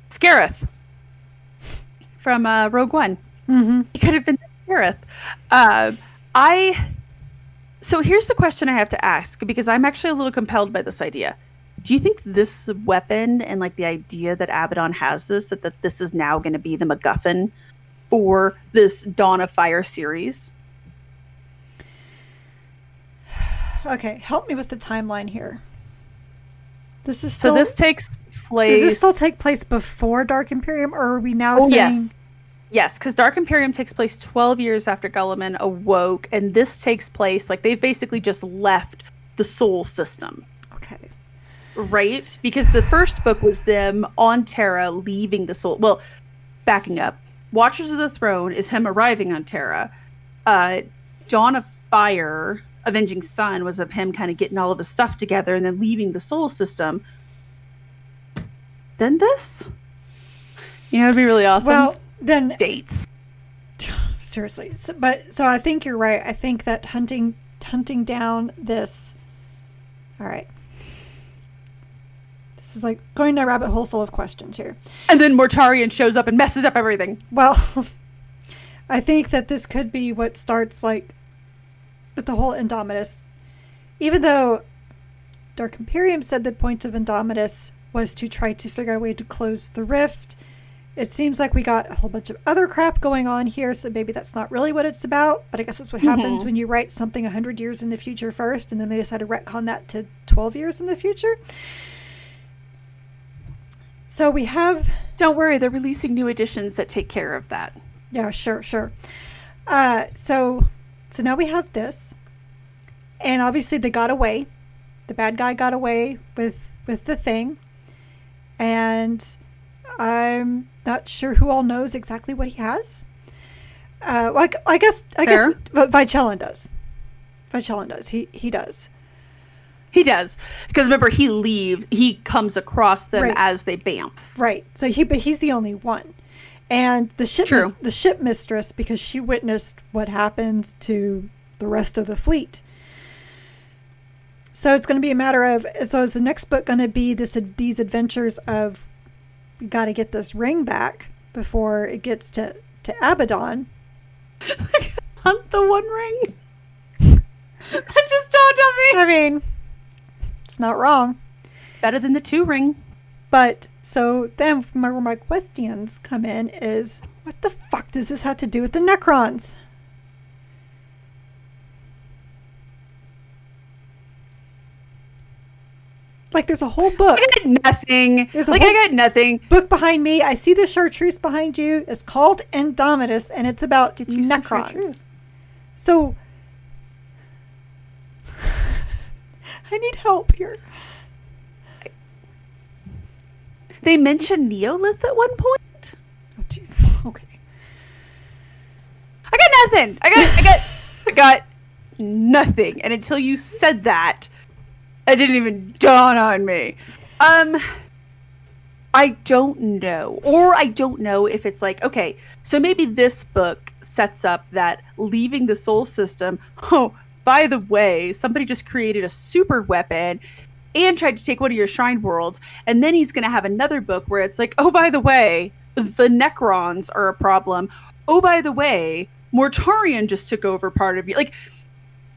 Scarif. From uh, Rogue One. Mm-hmm. It could have been Scarif. Uh, I so here's the question I have to ask because I'm actually a little compelled by this idea. Do you think this weapon and like the idea that Abaddon has this, that, that this is now going to be the MacGuffin for this Dawn of Fire series? Okay, help me with the timeline here. This is still, so. This takes place. Does this still take place before Dark Imperium, or are we now oh, saying? Yes. Yes, because Dark Imperium takes place 12 years after Guilliman awoke, and this takes place like they've basically just left the Sol system. Okay. Right? Because the first book was them on Terra leaving the Sol. Well, backing up. Watchers of the Throne is him arriving on Terra. Uh, Dawn of Fire, Avenging Son, was of him kind of getting all of his stuff together and then leaving the Sol system. Then this? You know, it'd be really awesome. Well, then dates. (sighs) Seriously, so, but so I think you're right. I think that hunting hunting down this. All right. This is like going down a rabbit hole full of questions here. And then Mortarion shows up and messes up everything. Well, (laughs) I think that this could be what starts like with the whole Indomitus. Even though Dark Imperium said the point of Indomitus was to try to figure out a way to close the rift it seems like we got a whole bunch of other crap going on here, so maybe that's not really what it's about. But I guess that's what mm-hmm. happens when you write something 100 years in the future first, and then they decide to retcon that to 12 years in the future. So we have. Don't worry, they're releasing new editions that take care of that. Yeah, sure, sure. Uh, so, so now we have this, and obviously they got away. The bad guy got away with with the thing, and I'm not sure who all knows exactly what he has. Uh, well, I, I guess I Fair. guess Vychellan does. Vychellan does. He he does. He does because remember he leaves. He comes across them right. as they bamf. Right. So he but he's the only one, and the ship mis- the ship mistress because she witnessed what happened to the rest of the fleet. So it's going to be a matter of so is the next book going to be this these adventures of got to get this ring back before it gets to to Abaddon. (laughs) hunt the One Ring. (laughs) that just dawned on me. I mean, it's not wrong. It's better than the Two Ring. But so then, my, where my questions come in is, what the fuck does this have to do with the Necrons? Like there's a whole book. I got nothing. There's like I got nothing. Book behind me. I see the chartreuse behind you. It's called Indomitus, and it's about Necrons. So (laughs) I need help here. They mentioned Neolith at one point. Oh jeez. (laughs) Okay. I got nothing. I got I got I got nothing. And until you said that, it didn't even dawn on me. Um, I don't know. Or I don't know if it's like, okay, so maybe this book sets up that leaving the Sol system, oh, by the way, somebody just created a super weapon and tried to take one of your shrine worlds. And then he's going to have another book where it's like, oh, by the way, the Necrons are a problem. Oh, by the way, Mortarion just took over part of you. Like,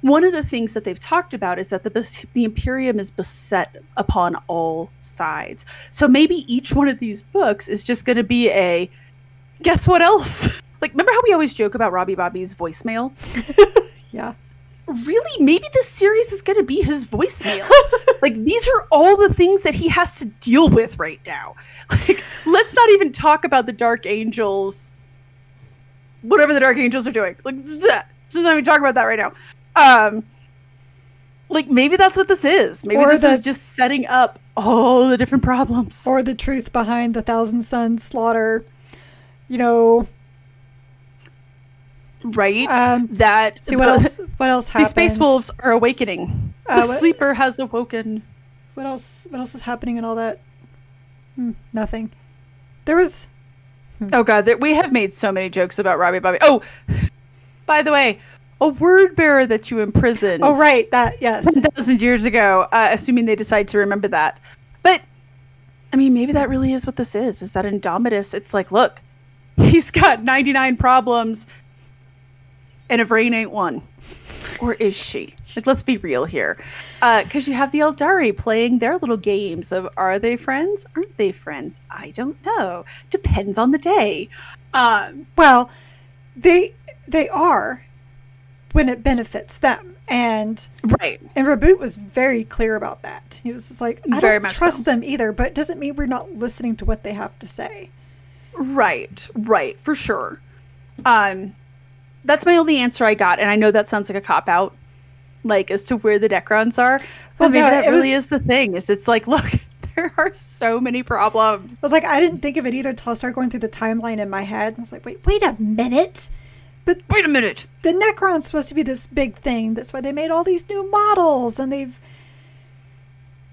one of the things that they've talked about is that the the Imperium is beset upon all sides. So maybe each one of these books is just going to be a guess what else? (laughs) Like remember how we always joke about Robbie Bobby's voicemail? (laughs) yeah. Really, maybe this series is going to be his voicemail. (laughs) like these are all the things that he has to deal with right now. Like let's not even talk about the Dark Angels whatever the Dark Angels are doing. Like let's not even talk about that right now. Um, like maybe that's what this is. Maybe or this the, is just setting up all the different problems, or the truth behind the Thousand Sons slaughter. You know, right? Um, that see what the, else? What else happened? These space wolves are awakening. Uh, the what, sleeper has awoken. What else? What else is happening in all that? Hmm, nothing. There was. Hmm. Oh god, that we have made so many jokes about Robbie Bobby. Oh, by the way, a word bearer that you imprisoned. Oh, right. That, yes. (laughs) A thousand years ago, uh, assuming they decide to remember that. But, I mean, maybe that really is what this is. Is that Indomitus? It's like, look, (laughs) he's got 99 problems, and Yvraine ain't one. Or is she? Like, let's be real here. Because uh, you have the Aeldari playing their little games of are they friends? Aren't they friends? I don't know. Depends on the day. Um, well, they they are when it benefits them. And right, and Reboot was very clear about that. He was just like, I very don't trust so. them either, but it doesn't mean we're not listening to what they have to say. Right, right, for sure. Um, that's my only answer I got, and I know that sounds like a cop out, like as to where the Necrons are. But well, maybe no, that really was... is the thing. Is it's like, (laughs) look, there are so many problems. I was like, I didn't think of it either until I started going through the timeline in my head. I was like, wait, wait a minute. But wait a minute. The Necron's supposed to be this big thing. That's why they made all these new models and they've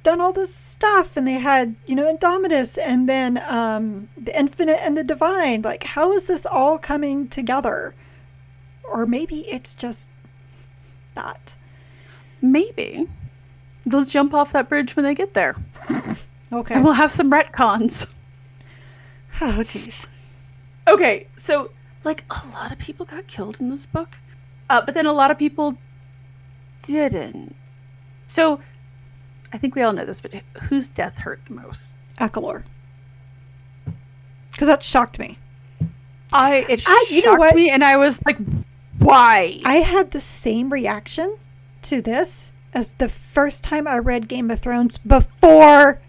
done all this stuff and they had, you know, Indomitus and then um, the Infinite and the Divine. Like, how is this all coming together? Or maybe it's just that. Maybe. They'll jump off that bridge when they get there. (laughs) okay. And we'll have some retcons. Oh, jeez. Okay, so like a lot of people got killed in this book, uh, but then a lot of people didn't. So I think we all know this, but whose death hurt the most? Akalor. Because that shocked me. I it I, you shocked know what? me, and I was like, "Why?" I had the same reaction to this as the first time I read Game of Thrones before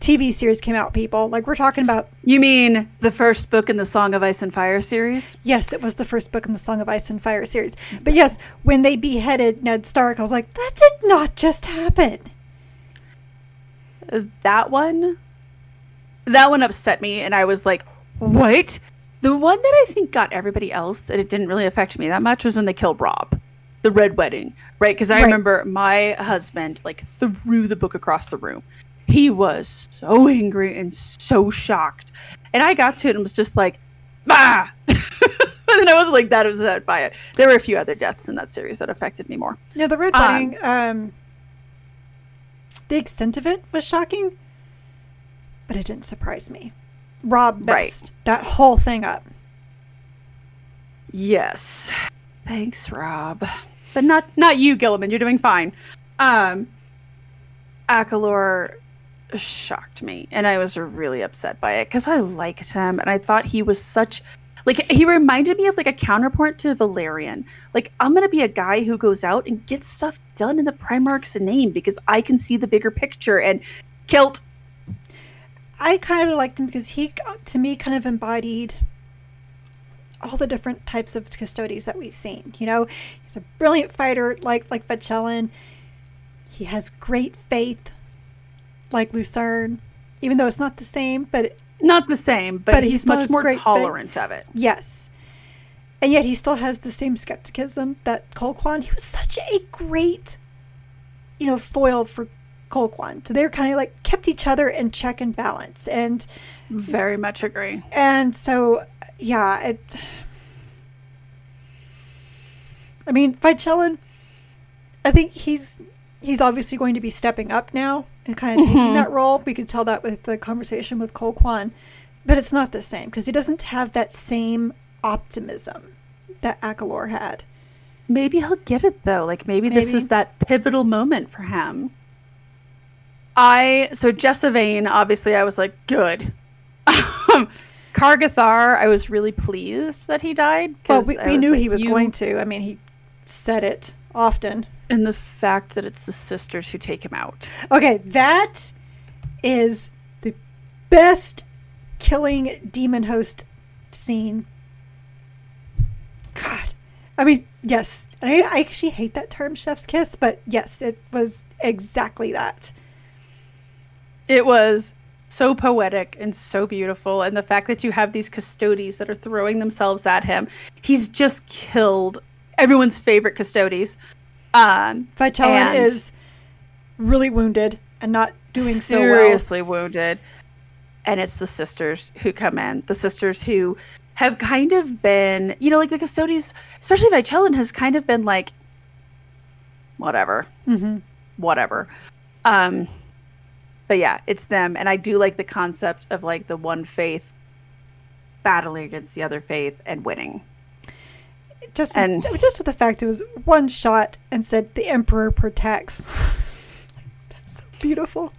TV series came out, people. Like we're talking about. You mean the first book in the Song of Ice and Fire series? Yes, it was the first book in the Song of Ice and Fire series. But yes, when they beheaded Ned Stark, I was like, that did not just happen. That one, that one upset me, and I was like, what? The one that I think got everybody else, and it didn't really affect me that much, was when they killed Robb, the Red Wedding, right? Because I right. remember my husband like threw the book across the room he was so angry and so shocked. And I got to it and was just like, bah! (laughs) and then I wasn't like that upset by it. There were a few other deaths in that series that affected me more. Yeah, the Red um, Wedding, um, um, the extent of it was shocking, but it didn't surprise me. Robb messed right. that whole thing up. Yes. Thanks, Robb. But not not you, Guilliman. You're doing fine. Um Akalor shocked me and I was really upset by it because I liked him and I thought he was such like he reminded me of like a counterpart to Valerian. Like I'm gonna be a guy who goes out and gets stuff done in the Primarch's name because I can see the bigger picture and kilt. I kind of liked him because he to me kind of embodied all the different types of custodes that we've seen. You know, he's a brilliant fighter like like Vychellan. He has great faith like Lucerne, even though it's not the same, but not the same, but, but he's much more tolerant faith. of it. Yes. And yet he still has the same skepticism that Colquhoun. He was such a great, you know, foil for Colquhoun. So they're kind of like kept each other in check and balance. And very much agree. And so yeah, it. I mean, Vychellan, I think he's he's obviously going to be stepping up now and kind of taking mm-hmm. that role. We could tell that with the conversation with Colquhoun, but it's not the same because he doesn't have that same optimism that Akalor had. Maybe he'll get it though. Like maybe, maybe. this is that pivotal moment for him. I so Jessavain, obviously I was like, good. (laughs) Kargathar, I was really pleased that he died. Well, we, we knew like, he was you... going to. I mean, he said it often. And the fact that it's the sisters who take him out. Okay, that is the best killing demon host scene. God. I mean, yes. I, I actually hate that term, chef's kiss, but yes, it was exactly that. It was so poetic and so beautiful and the fact that you have these custodes that are throwing themselves at him he's just killed everyone's favorite custodes um is really wounded and not doing so well. seriously wounded. And it's the sisters who come in the sisters who have kind of been you know like the custodes especially Vychellan has kind of been like whatever. Mm-hmm. whatever. Um but yeah, it's them, and I do like the concept of like the one faith battling against the other faith and winning. Just and just the fact it was one shot and said the emperor protects. (laughs) That's so beautiful.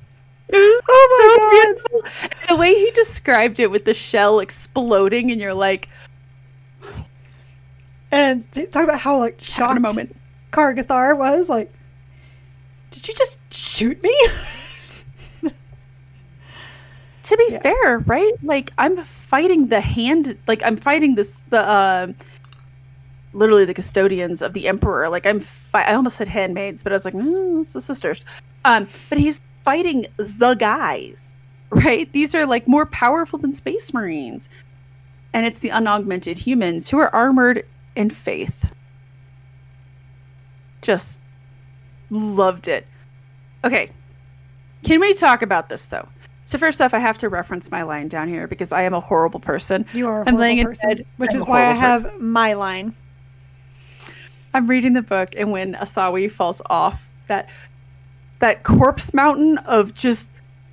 oh my so god! Beautiful. The way he described it with the shell exploding, and you're like, and talk about how like shocked a moment. Kargathar was like, "Did you just shoot me?" to be yeah. fair, right? Like I'm fighting the hand, like I'm fighting this the uh, literally the custodians of the emperor. Like I'm, fi- I almost said handmaids, but I was like, no, it's the sisters. Um, but he's fighting the guys, (laughs) right? These are like more powerful than space marines, and it's the unaugmented humans who are armored in faith. Just loved it. Okay, can we talk about this though? So first off, I have to reference my line down here because I am a horrible person. You are a I'm laying person, bed, which I'm is why I have person. my line. I'm reading the book, and when Asawi falls off that that corpse mountain of just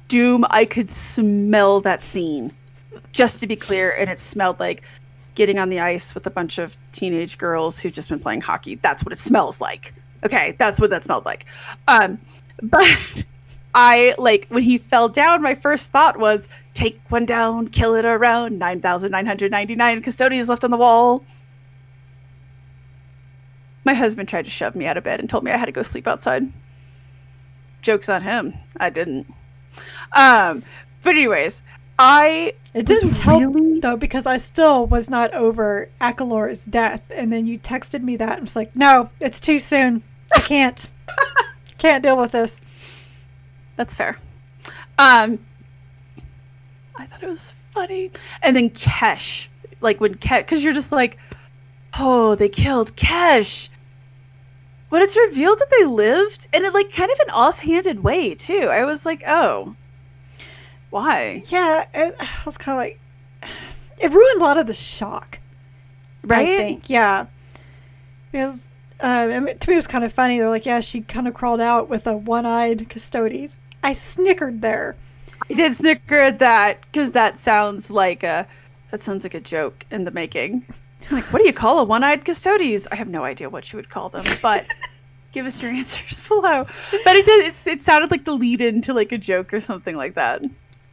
doom, I could smell that scene. Just to be clear, and it smelled like getting on the ice with a bunch of teenage girls who've just been playing hockey. That's what it smells like. Okay, that's what that smelled like. Um, (laughs) but I like when he fell down, my first thought was take one down, kill it around 9,999 custodians left on the wall. My husband tried to shove me out of bed and told me I had to go sleep outside. Joke's on him. I didn't. Um, but anyways, I it didn't help really... though because I still was not over Akalor's death, and then you texted me that and was like, "No, it's too soon. I can't, (laughs) can't deal with this." That's fair. Um, I thought it was funny. And then Kesh, like when Kesh, because you're just like, oh, they killed Kesh. When it's revealed that they lived, and it like kind of an offhanded way too. I was like, oh, why? Yeah, it, (sighs) I was kind of like, (sighs) it ruined a lot of the shock. Right? I think, yeah, because um, to me it was kind of funny. They're like, yeah, she kind of crawled out with a one-eyed Custodes. I snickered there. I did snicker at that because that sounds like a that sounds like a joke in the making. (laughs) like, what do you call a one-eyed custodes? I have no idea what you would call them, but (laughs) give us your answers (laughs) below. But it did. it sounded like the lead into like a joke or something like that.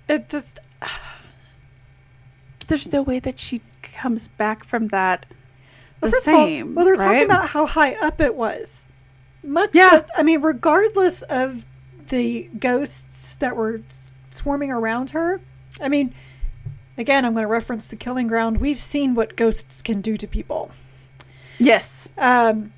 It just. (sighs) There's no way that she comes back from that the well, same. All, well, they're right? talking about how high up it was. Much. Yeah. Less, I mean, regardless of the ghosts that were swarming around her. I mean, again, I'm going to reference the Killing Ground. We've seen what ghosts can do to people. Yes. Um,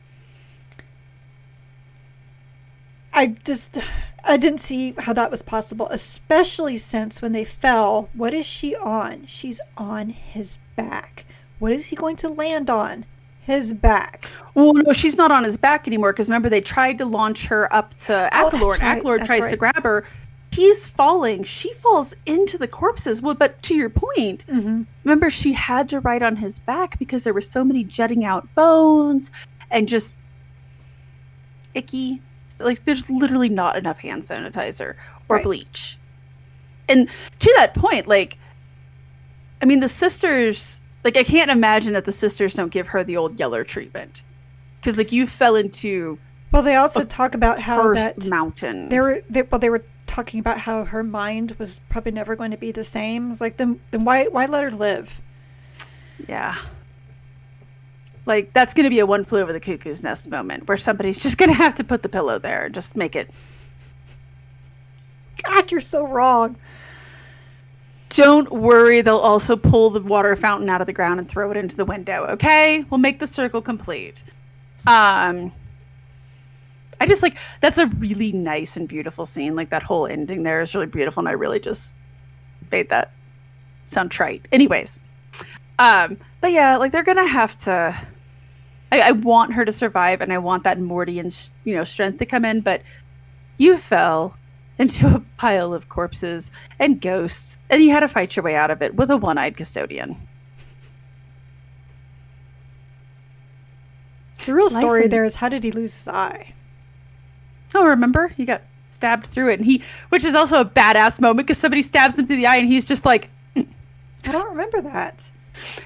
I just I didn't see how that was possible, especially since when they fell, what is she on? She's on his back. What is he going to land on? His back. Well, no, she's not on his back anymore because remember they tried to launch her up to Akalor, oh, right. Tries right. to grab her. He's falling. She falls into the corpses. Well, but to your point, mm-hmm. remember she had to ride on his back because there were so many jutting out bones and just icky like there's literally not enough hand sanitizer or right. bleach. And to that point, like I mean the sisters like I can't imagine that the sisters don't give her the old yeller treatment. Cuz like you fell into Well, they also talk about how that mountain. They were they, well they were talking about how her mind was probably never going to be the same. It's like then then why why let her live? Yeah. Like that's going to be a one flew over the cuckoo's nest moment where somebody's (laughs) just going to have to put the pillow there and just make it. God, you're so wrong. Don't worry, they'll also pull the water fountain out of the ground and throw it into the window. Okay, we'll make the circle complete. Um, I just like that's a really nice and beautiful scene. Like that whole ending there is really beautiful, and I really just made that sound trite. Anyways, um, but yeah, like they're gonna have to I, I want her to survive, and I want that Mordian, you know, strength to come in. But you fell into (laughs) a pile of corpses and ghosts, and you had to fight your way out of it with a one-eyed custodian. The real story there is how did he lose his eye? Oh, remember he got stabbed through it, and he, which is also a badass moment because somebody stabs him through the eye, and he's just like, I don't remember that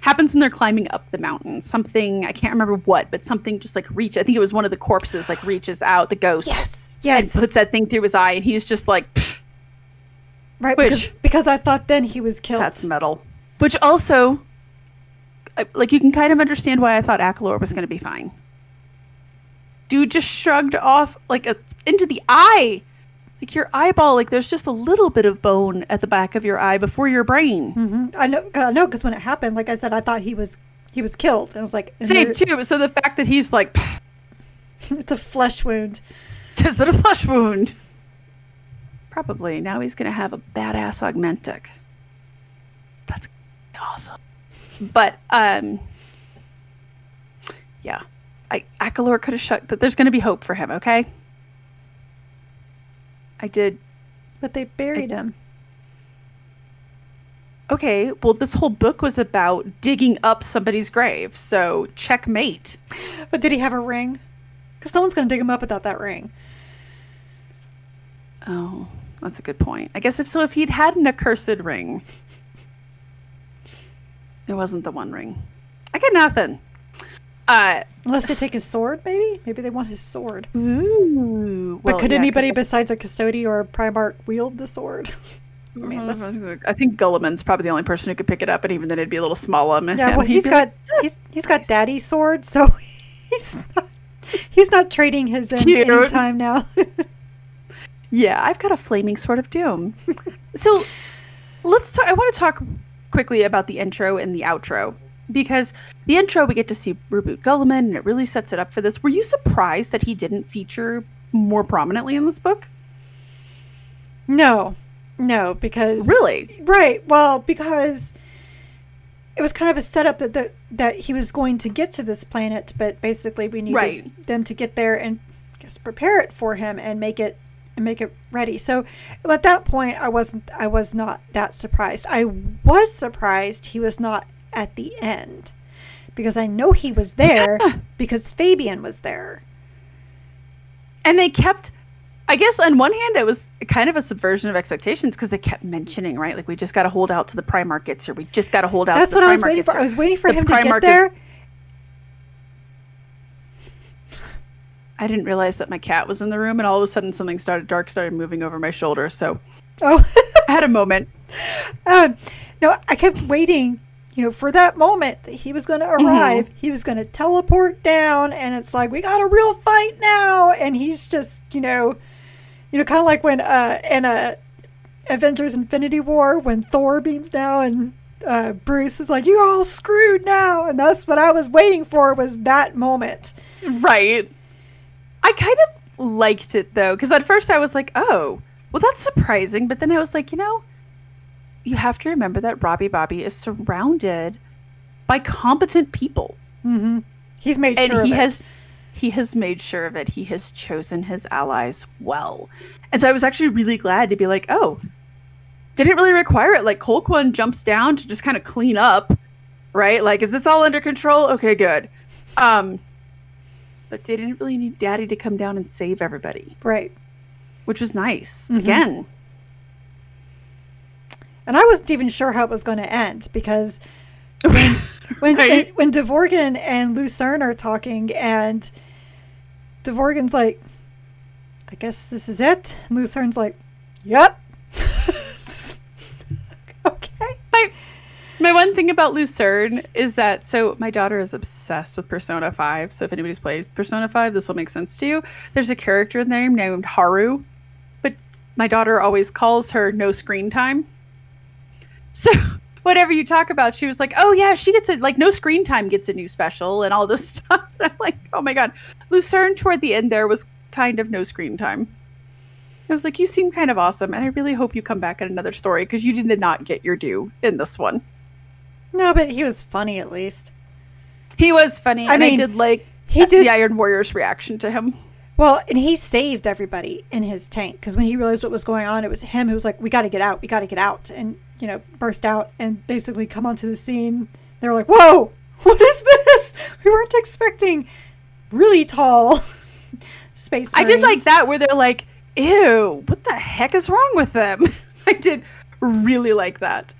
happens when they're climbing up the mountain. Something I can't remember what, but something just like reach. I think it was one of the corpses like reaches out the ghost. Yes, yes, and puts that thing through his eye, and he's just like, Pfft. right, which because, because I thought then he was killed. That's metal. Which also, like, you can kind of understand why I thought Akalor was going to be fine. Dude just shrugged off like a into the eye. Like your eyeball like there's just a little bit of bone at the back of your eye before your brain. Mm-hmm. i know i know because when it happened like i said i thought he was he was killed. And i was like same there... too. So the fact that he's like (laughs) it's a flesh wound. It's been a flesh wound. Probably. Now he's gonna have a badass augmetic. That's awesome. But um yeah i akalor could have shut that there's gonna be hope for him okay I did. But they buried I, him. Okay, well, this whole book was about digging up somebody's grave, so checkmate. But did he have a ring? Because someone's going to dig him up without that ring. Oh, that's a good point. I guess if so, if he'd had an accursed ring, it wasn't the one ring. I got nothing. Uh, Unless they take his sword, maybe? Maybe they want his sword. Ooh. Well, but could yeah, anybody besides a custodian or a Primarch wield the sword? (laughs) I mean, I think Guilliman's probably the only person who could pick it up, and even then it'd be a little small. Him. Yeah, well, (laughs) he's got he's he's got Daddy's sword, so (laughs) he's not, he's not trading his in any time now. yeah, I've got a flaming sword of doom. so let's talk. I want to talk quickly about the intro and the outro because the intro we get to see Reboot Guilliman and it really sets it up for this. Were you surprised that he didn't feature more prominently in this book? No. No, because Really? Right. Well, because it was kind of a setup that that, that he was going to get to this planet, but basically we needed right. them to get there and guess prepare it for him and make it and make it ready. So at that point I wasn't I was not that surprised. I was surprised he was not at the end because I know he was there (laughs) because Fabian was there. And they kept, I guess, on one hand, it was kind of a subversion of expectations because they kept mentioning, right? Like, we just got to hold out to the prime markets, or We just got to hold out. That's what I was waiting for. I was waiting for the him to get there. I didn't realize that my cat was in the room, and all of a sudden, something started dark, started moving over my shoulder. So, oh, (laughs) I had a moment. Um, no, I kept waiting you know, for that moment that he was going to arrive. Mm-hmm. He was going to teleport down, and it's like we got a real fight now, and he's just, you know, you know, kind of like when uh in a Avengers Infinity War when Thor beams down and uh, Bruce is like, "You're all screwed now," and that's what I was waiting for was that moment. Right. I kind of liked it though, because at first I was like, "Oh, well, that's surprising," but then I was like, you know, you have to remember that Robbie Bobby is surrounded by competent people. Mm-hmm. He's made and sure he has he has made sure of it. He has chosen his allies well, and so I was actually really glad to be like, oh, didn't really require it. Like Colquhoun jumps down to just kind of clean up, right? Like, is this all under control? Okay, good. Um, but they didn't really need Daddy to come down and save everybody, right? Which was nice. Mm-hmm. Again. And I wasn't even sure how it was going to end because (laughs) when when, right? when, when Devorgan and Lucerne are talking and Devorgan's like, I guess this is it. And Lucerne's like, Yep. (laughs) okay. My, my one thing about Lucerne is that so my daughter is obsessed with Persona 5. So if anybody's played Persona 5, this will make sense to you. There's a character in there named Haru, but my daughter always calls her no screen time. So (laughs) whatever you talk about, she was like, "Oh yeah, she gets a like no screen time gets a new special and all this (laughs) stuff." And I'm like, "Oh my god." Lucerne toward the end there was kind of no screen time. I was like, you seem kind of awesome, and I really hope you come back in another story because you did not get your due in this one. No, but he was funny at least. He was funny. I and mean, I did like he did the Iron Warrior's reaction to him. Well, and he saved everybody in his tank because when he realized what was going on, it was him who was like, "We got to get out. We got to get out," and you know, burst out and basically come onto the scene. They were like, "Whoa, (laughs) what is this? We weren't expecting really tall (laughs) space." Marines. I did like that where they're like ew, what the heck is wrong with them? (laughs) I did really like that.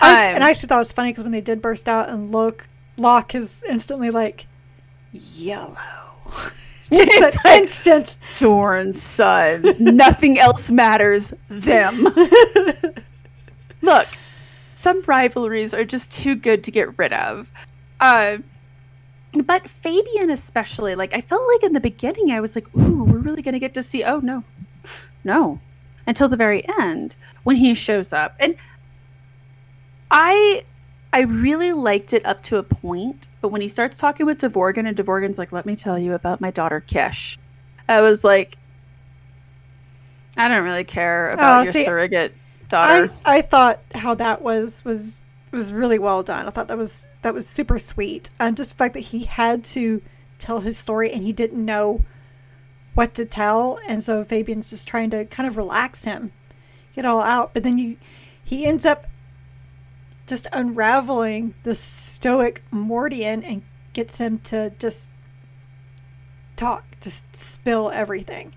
I, um, and I actually thought it was funny because when they did burst out and look, Locke is instantly like, yellow. (laughs) Just an instant. Dorn sons. Nothing else matters. Them. (laughs) Look, some rivalries are just too good to get rid of. Uh, but Fabian, especially, like, I felt like in the beginning, I was like, ooh, we're really going to get to see. Oh, no, no, until the very end when he shows up. And I I really liked it up to a point, but when he starts talking with Devorgan and Devorgan's like, "Let me tell you about my daughter Kish," I was like, I don't really care about oh, your see, surrogate daughter. I, I thought how that was was was really well done. I thought that was that was super sweet. And just the fact that he had to tell his story and he didn't know what to tell, and so Fabian's just trying to kind of relax him, get all out. But then you, he ends up just unraveling the stoic Mordian and gets him to just talk, just spill everything.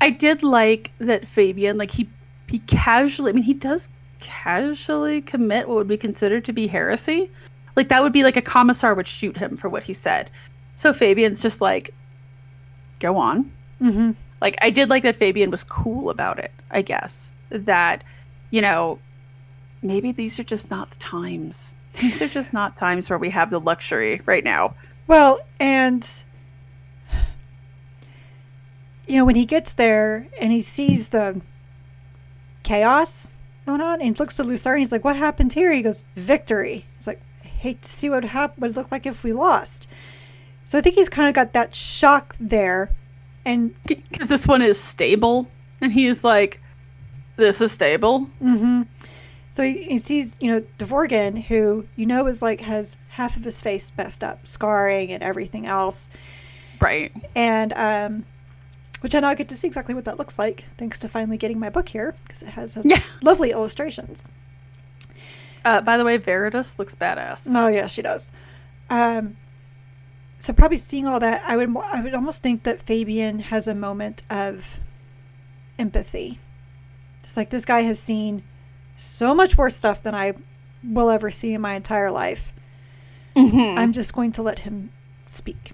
I did like that Fabian, like he he casually, I mean, he does casually commit what would be considered to be heresy. Like that would be like a commissar would shoot him for what he said. So Fabian's just like, go on. Mm-hmm. Like I did like that Fabian was cool about it. I guess that you know maybe these are just not the times. (laughs) These are just not times where we have the luxury right now. Well, and you know when he gets there and he sees the chaos going on and he looks to Lucerne he's like what happened here he goes victory he's like I hate to see what happened what it looked like if we lost so I think he's kind of got that shock there. And because this one is stable, and he's like, this is stable. Mm-hmm. So he, he, sees, you know, Devorgan, who you know is like has half of his face messed up, scarring and everything else. Right. And um, which I now get to see exactly what that looks like, thanks to finally getting my book here because it has yeah. (laughs) lovely illustrations. Uh, by the way, Veritas looks badass. Oh yeah, she does. Um, so probably seeing all that, I would I would almost think that Fabian has a moment of empathy. It's like this guy has seen so much worse stuff than I will ever see in my entire life. Mm-hmm. I'm just going to let him speak.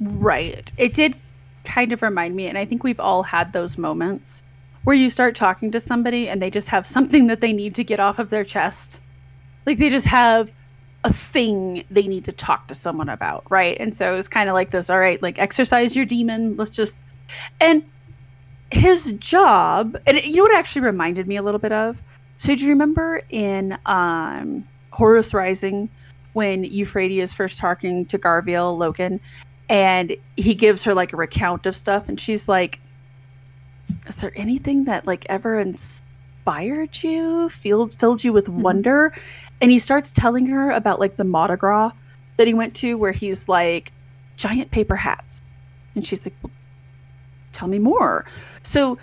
Right. It did kind of remind me, and I think we've all had those moments where you start talking to somebody and they just have (laughs) something that they need to get off of their chest. Like they just have a thing they need to talk to someone about, right? And so it's kind of like this, all right, like exercise your demon. Let's just and his job, and you know what actually reminded me a little bit of? So do you remember in um Horus Rising when Euphradia is first talking to Garviel Loken, and he gives her like a recount of stuff and she's like is there anything that like ever inspired you filled filled you with mm-hmm. wonder and he starts telling her about like the Mardi Gras that he went to where he's like giant paper hats and she's like well, tell me more. So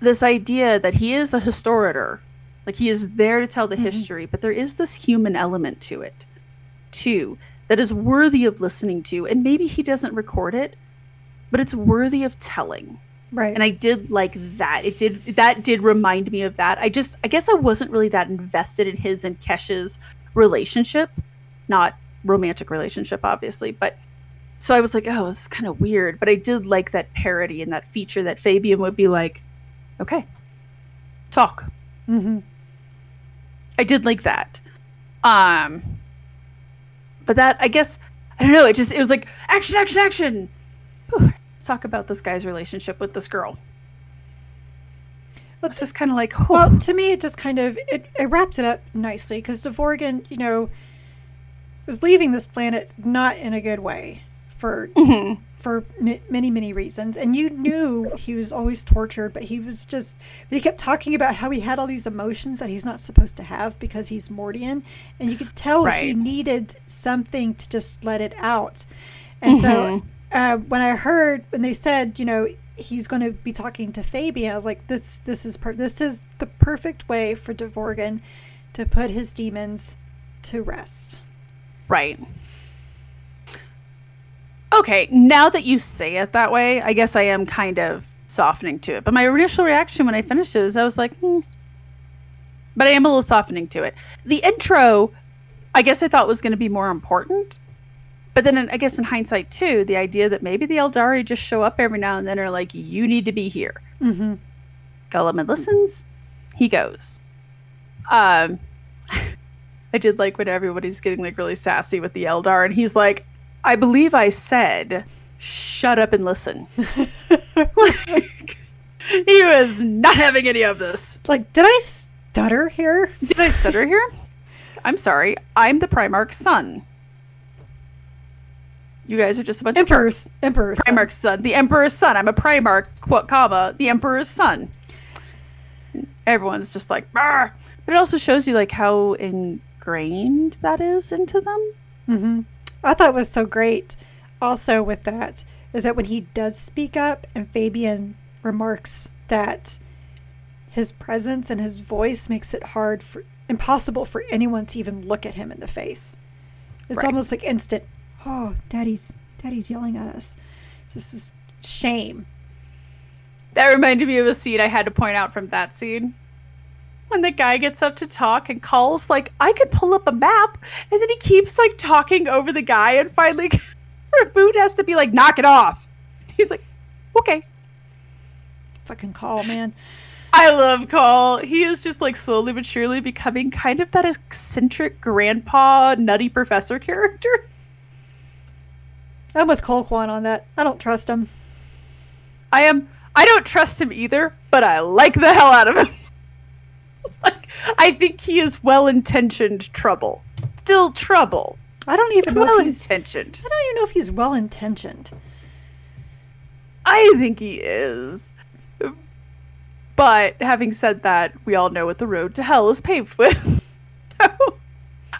this idea that he is a historitor like he is there to tell the mm-hmm. history but there is this human element to it too that is worthy of listening to and maybe he doesn't record it but it's worthy of telling. Right. And i did like that. It did that did remind me of that. I just i guess i wasn't really that invested in his and kesh's relationship not romantic relationship obviously but so i was like oh this is kind of weird but i did like that parody and that feature that fabian would be like okay talk mm-hmm. i did like that um but that I guess I don't know. It just it was like action, action, action. Whew. Let's talk about this guy's relationship with this girl. It's just kind of like, oh. well, to me, it just kind of it, it wraps it up nicely because Devorgan, you know, was leaving this planet not in a good way for mm-hmm. for m- many many reasons. And you knew he was always tortured but he was just but he kept talking about how he had all these emotions that he's not supposed to have because he's mordian. And you could tell right. he needed something to just let it out. And mm-hmm. so uh, when i heard when they said you know he's going to be talking to fabian i was like this this is per- this is the perfect way for devorgan to put his demons to rest. Right Okay, now that you say it that way, I guess I am kind of softening to it. But my initial reaction when I finished it is I was like, hmm. But I am a little softening to it. The intro, I guess I thought was going to be more important. But then in, I guess in hindsight, too, the idea that maybe the Aeldari just show up every now and then are like, you need to be here. Mm-hmm. Guilliman listens, he goes. Um, (laughs) I did like when everybody's getting like really sassy with the Eldar, and he's like, I believe I said, shut up and listen. (laughs) like, he was not having any of this. Like, did I stutter here? Did I stutter here? I'm sorry. I'm the Primarch's son. You guys are just a bunch Emperor's, of Emperor's Emperor's Primarch's son. son. The Emperor's son. I'm a Primarch, quote, comma, the Emperor's son. Everyone's just like, Barr! but it also shows you like how ingrained that is into them. Mm-hmm. I thought was so great also with that is that when he does speak up and Fabian remarks that his presence and his voice makes it hard for impossible for anyone to even look at him in the face. It's right. almost like instant, oh, daddy's daddy's yelling at us. This is shame. That reminded me of a scene I had to point out from that scene when the guy gets up to talk and calls like I could pull up a map and then he keeps like talking over the guy and finally (laughs) Roboute has to be like knock it off. He's like, okay. Fucking Cawl, man. I love Cawl. He is just like slowly but surely becoming kind of that eccentric grandpa nutty professor (laughs) character. I'm with Colquhoun on that. I don't trust him. I am I don't trust him either, but I like the hell out of him. (laughs) like, I think he is well-intentioned trouble. Still trouble. I don't even know well intentioned. I don't even know if he's well intentioned. I think he is. But having said that, we all know what the road to hell is paved with. (laughs) so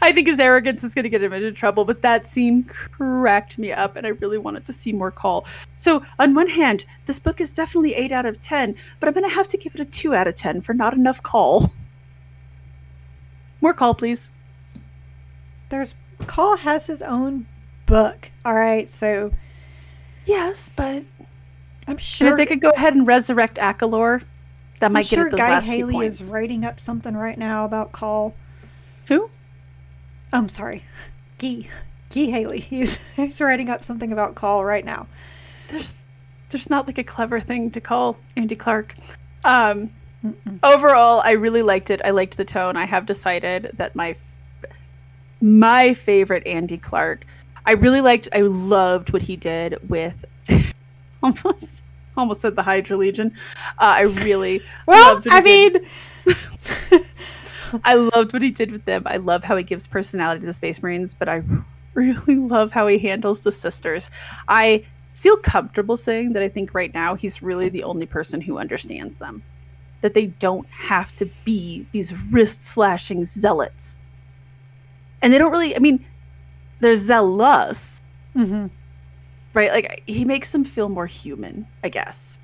I think his arrogance is going to get him into trouble. But that scene cracked me up, and I really wanted to see more Cawl. So, on one hand, this book is definitely 8 out of 10, but I'm going to have to give it a 2 out of 10 for not enough Cawl. (laughs) More Cawl, please. There's Cawl has his own book. All right, so yes, but I'm sure if they could go ahead and resurrect Akalor, that I'm might sure get those Guy last Haley is writing up something right now about Cawl. Who? I'm sorry, Gee, Gee Haley. He's (laughs) he's writing up something about Cawl right now. There's there's not like a clever thing to call Andy Clark. Um, overall, I really liked it. I liked the tone. I have decided that my my favorite Andy Clark. I really liked. I loved what he did with (laughs) almost almost said the Hydra Legion. Uh, I really (laughs) well. I mean. (laughs) I loved what he did with them. I love how he gives personality to the Space Marines, but I really love how he handles the sisters. I feel comfortable saying that I think right now he's really the only person who understands them. That they don't have to be these wrist slashing zealots. And they don't really, I mean, they're zealous. Mm-hmm. Right? Like, he makes them feel more human, I guess.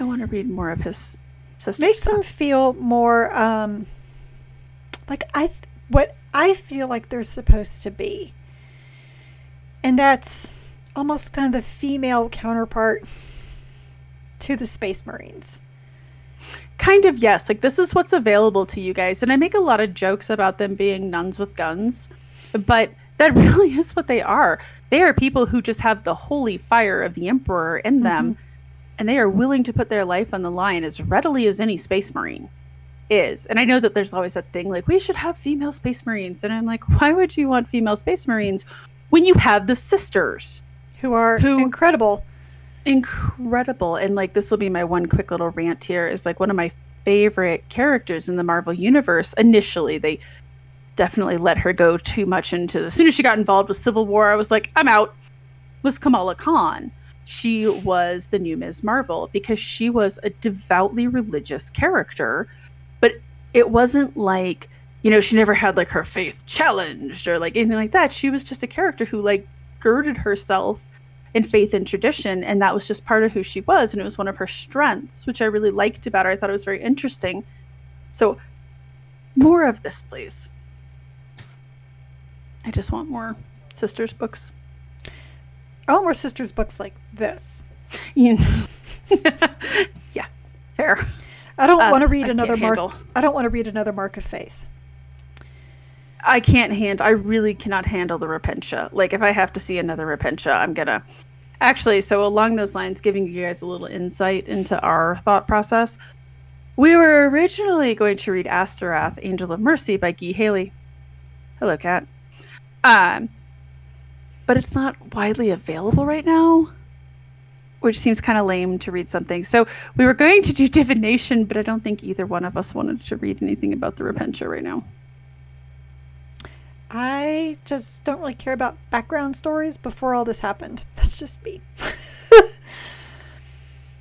I want to read more of his sister Makes stuff. them feel more, um, like I, what I feel like they're supposed to be. And that's almost kind of the female counterpart to the Space Marines. Kind of, yes. Like, this is what's available to you guys. And I make a lot of jokes about them being nuns with guns, but that (laughs) really is what they are. They are people who just have the holy fire of the Emperor in them, mm-hmm. and they are willing to put their life on the line as readily as any Space Marine is. And I know that there's always that thing like, we should have female Space Marines. And I'm like, why would you want female Space Marines when you have the sisters? Who are who, incredible. Incredible. And like, this will be my one quick little rant here is like one of my favorite characters in the Marvel Universe. Initially, they definitely let her go too much into the, as soon as she got involved with Civil War, I was like, I'm out. Was Kamala Khan. She was the new Ms. Marvel because she was a devoutly religious character but it wasn't like you know she never had like her faith challenged or like anything like that she was just a character who like girded herself in faith and tradition and that was just part of who she was and it was one of her strengths which i really liked about her i thought it was very interesting so more of this please i just want more sisters books i want more sisters books like this (laughs) yeah fair I don't uh, want to read I another mark. Handle. I don't want to read another mark of faith. I can't handle. I really cannot handle the Repentia. Like if I have to see another Repentia, I'm gonna. Actually, so along those lines, giving you guys a little insight into our thought process, we were originally going to read Astorath, Angel of Mercy by Guy Haley. Hello, cat. Um, but it's not widely available right now which seems kind of lame to read something. So we were going to do (laughs) divination, but I don't think either one of us wanted to read anything about the Repentia right now. I just don't really care about background stories before all this happened. (laughs) That's just me. (laughs)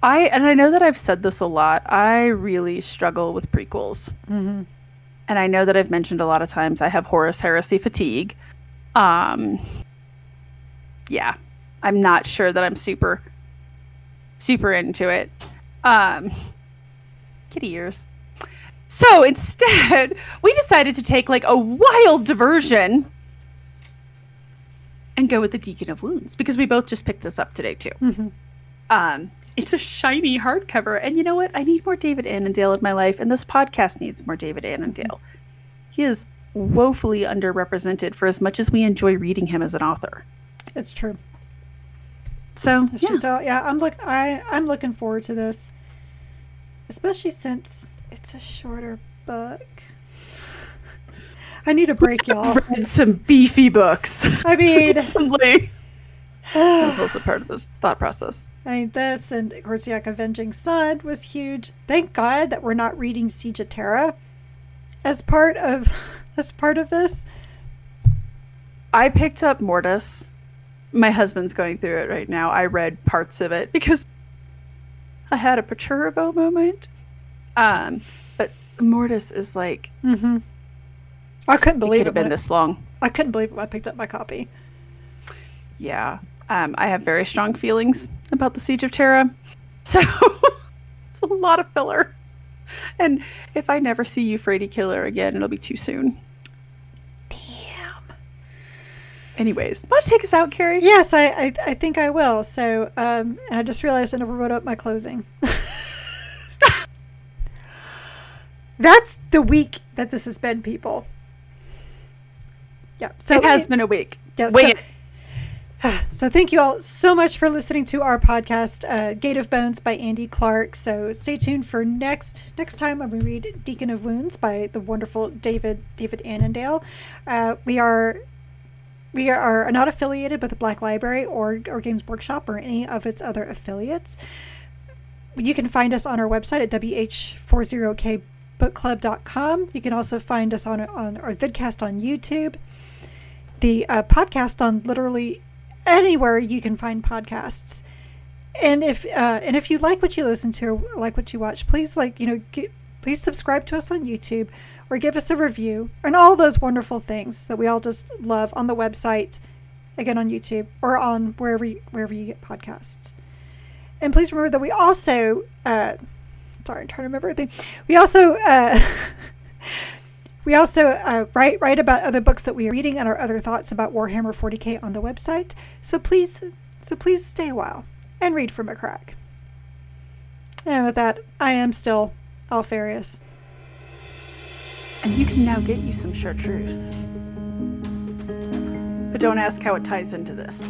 I and I know that I've said this a lot. I really struggle with prequels, mm-hmm. and I know that I've mentioned a lot of times I have Horus Heresy fatigue. Um, yeah, I'm not sure that I'm super super into it. Um, kitty ears. So instead, (laughs) we decided to take like a wild diversion and go with the Deacon of Wounds because we both just picked this up today too. Mm-hmm. Um, it's a shiny hardcover, and you know what? I need more David Annandale in my life, and this podcast needs more David Annandale. He is woefully underrepresented for as much as we enjoy reading him as an author. It's true. So yeah. so yeah, I'm look I I'm looking forward to this, especially since it's a shorter book. I need a break, y'all. Read (laughs) some beefy books. I mean, recently. that was a part of this thought process. I mean, this and of course, yeah, Avenging Son was huge. Thank God that we're not reading Siege of Terra as part of (laughs) as part of this. I picked up Mortis my husband's going through it right now. I read parts of it because I had a Perturabo moment. Um, but Mortis is like, mm-hmm. I couldn't believe it. Have been this long. I couldn't believe it. I picked up my copy. Yeah, um, I have very strong feelings about the Siege of Terra, (laughs) so it's a lot of filler. And if I never see Euphrati Keeler again, it'll be too soon. Damn. Anyways, want to take us out, Carrie? Yes, I, I, I think I will. So, um, and I just realized I never wrote up my closing. (laughs) That's the week that this has been, people. Yeah. So it has it, been a week. Yeah, Wait. So, (sighs) so thank you all so much for listening to our podcast, uh, Gate of Bones by Andy Clark. So stay tuned for next next time when we read Deacon of Wounds by the wonderful David David Annandale. Uh, we are we are not affiliated with the Black Library or, or Games Workshop or any of its other affiliates. You can find us on our website at wh40kbookclub.com. You can also find us on, on our vidcast on YouTube. The uh, podcast on literally anywhere you can find podcasts. And if uh, and if you like what you listen to, or like what you watch, please like you know, get, please subscribe to us on YouTube or give us a review and all those wonderful things that we all just love on the website, again on YouTube or on wherever you, wherever you get podcasts. And please remember that we also, uh, sorry, I'm trying to remember everything. We also, uh, (laughs) we also uh, write write about other books that we are reading and our other thoughts about Warhammer 40k on the website. So please, so please stay a while and read from a crack. And with that, I am still Alpharius and you can now get you some chartreuse. But don't ask how it ties into this.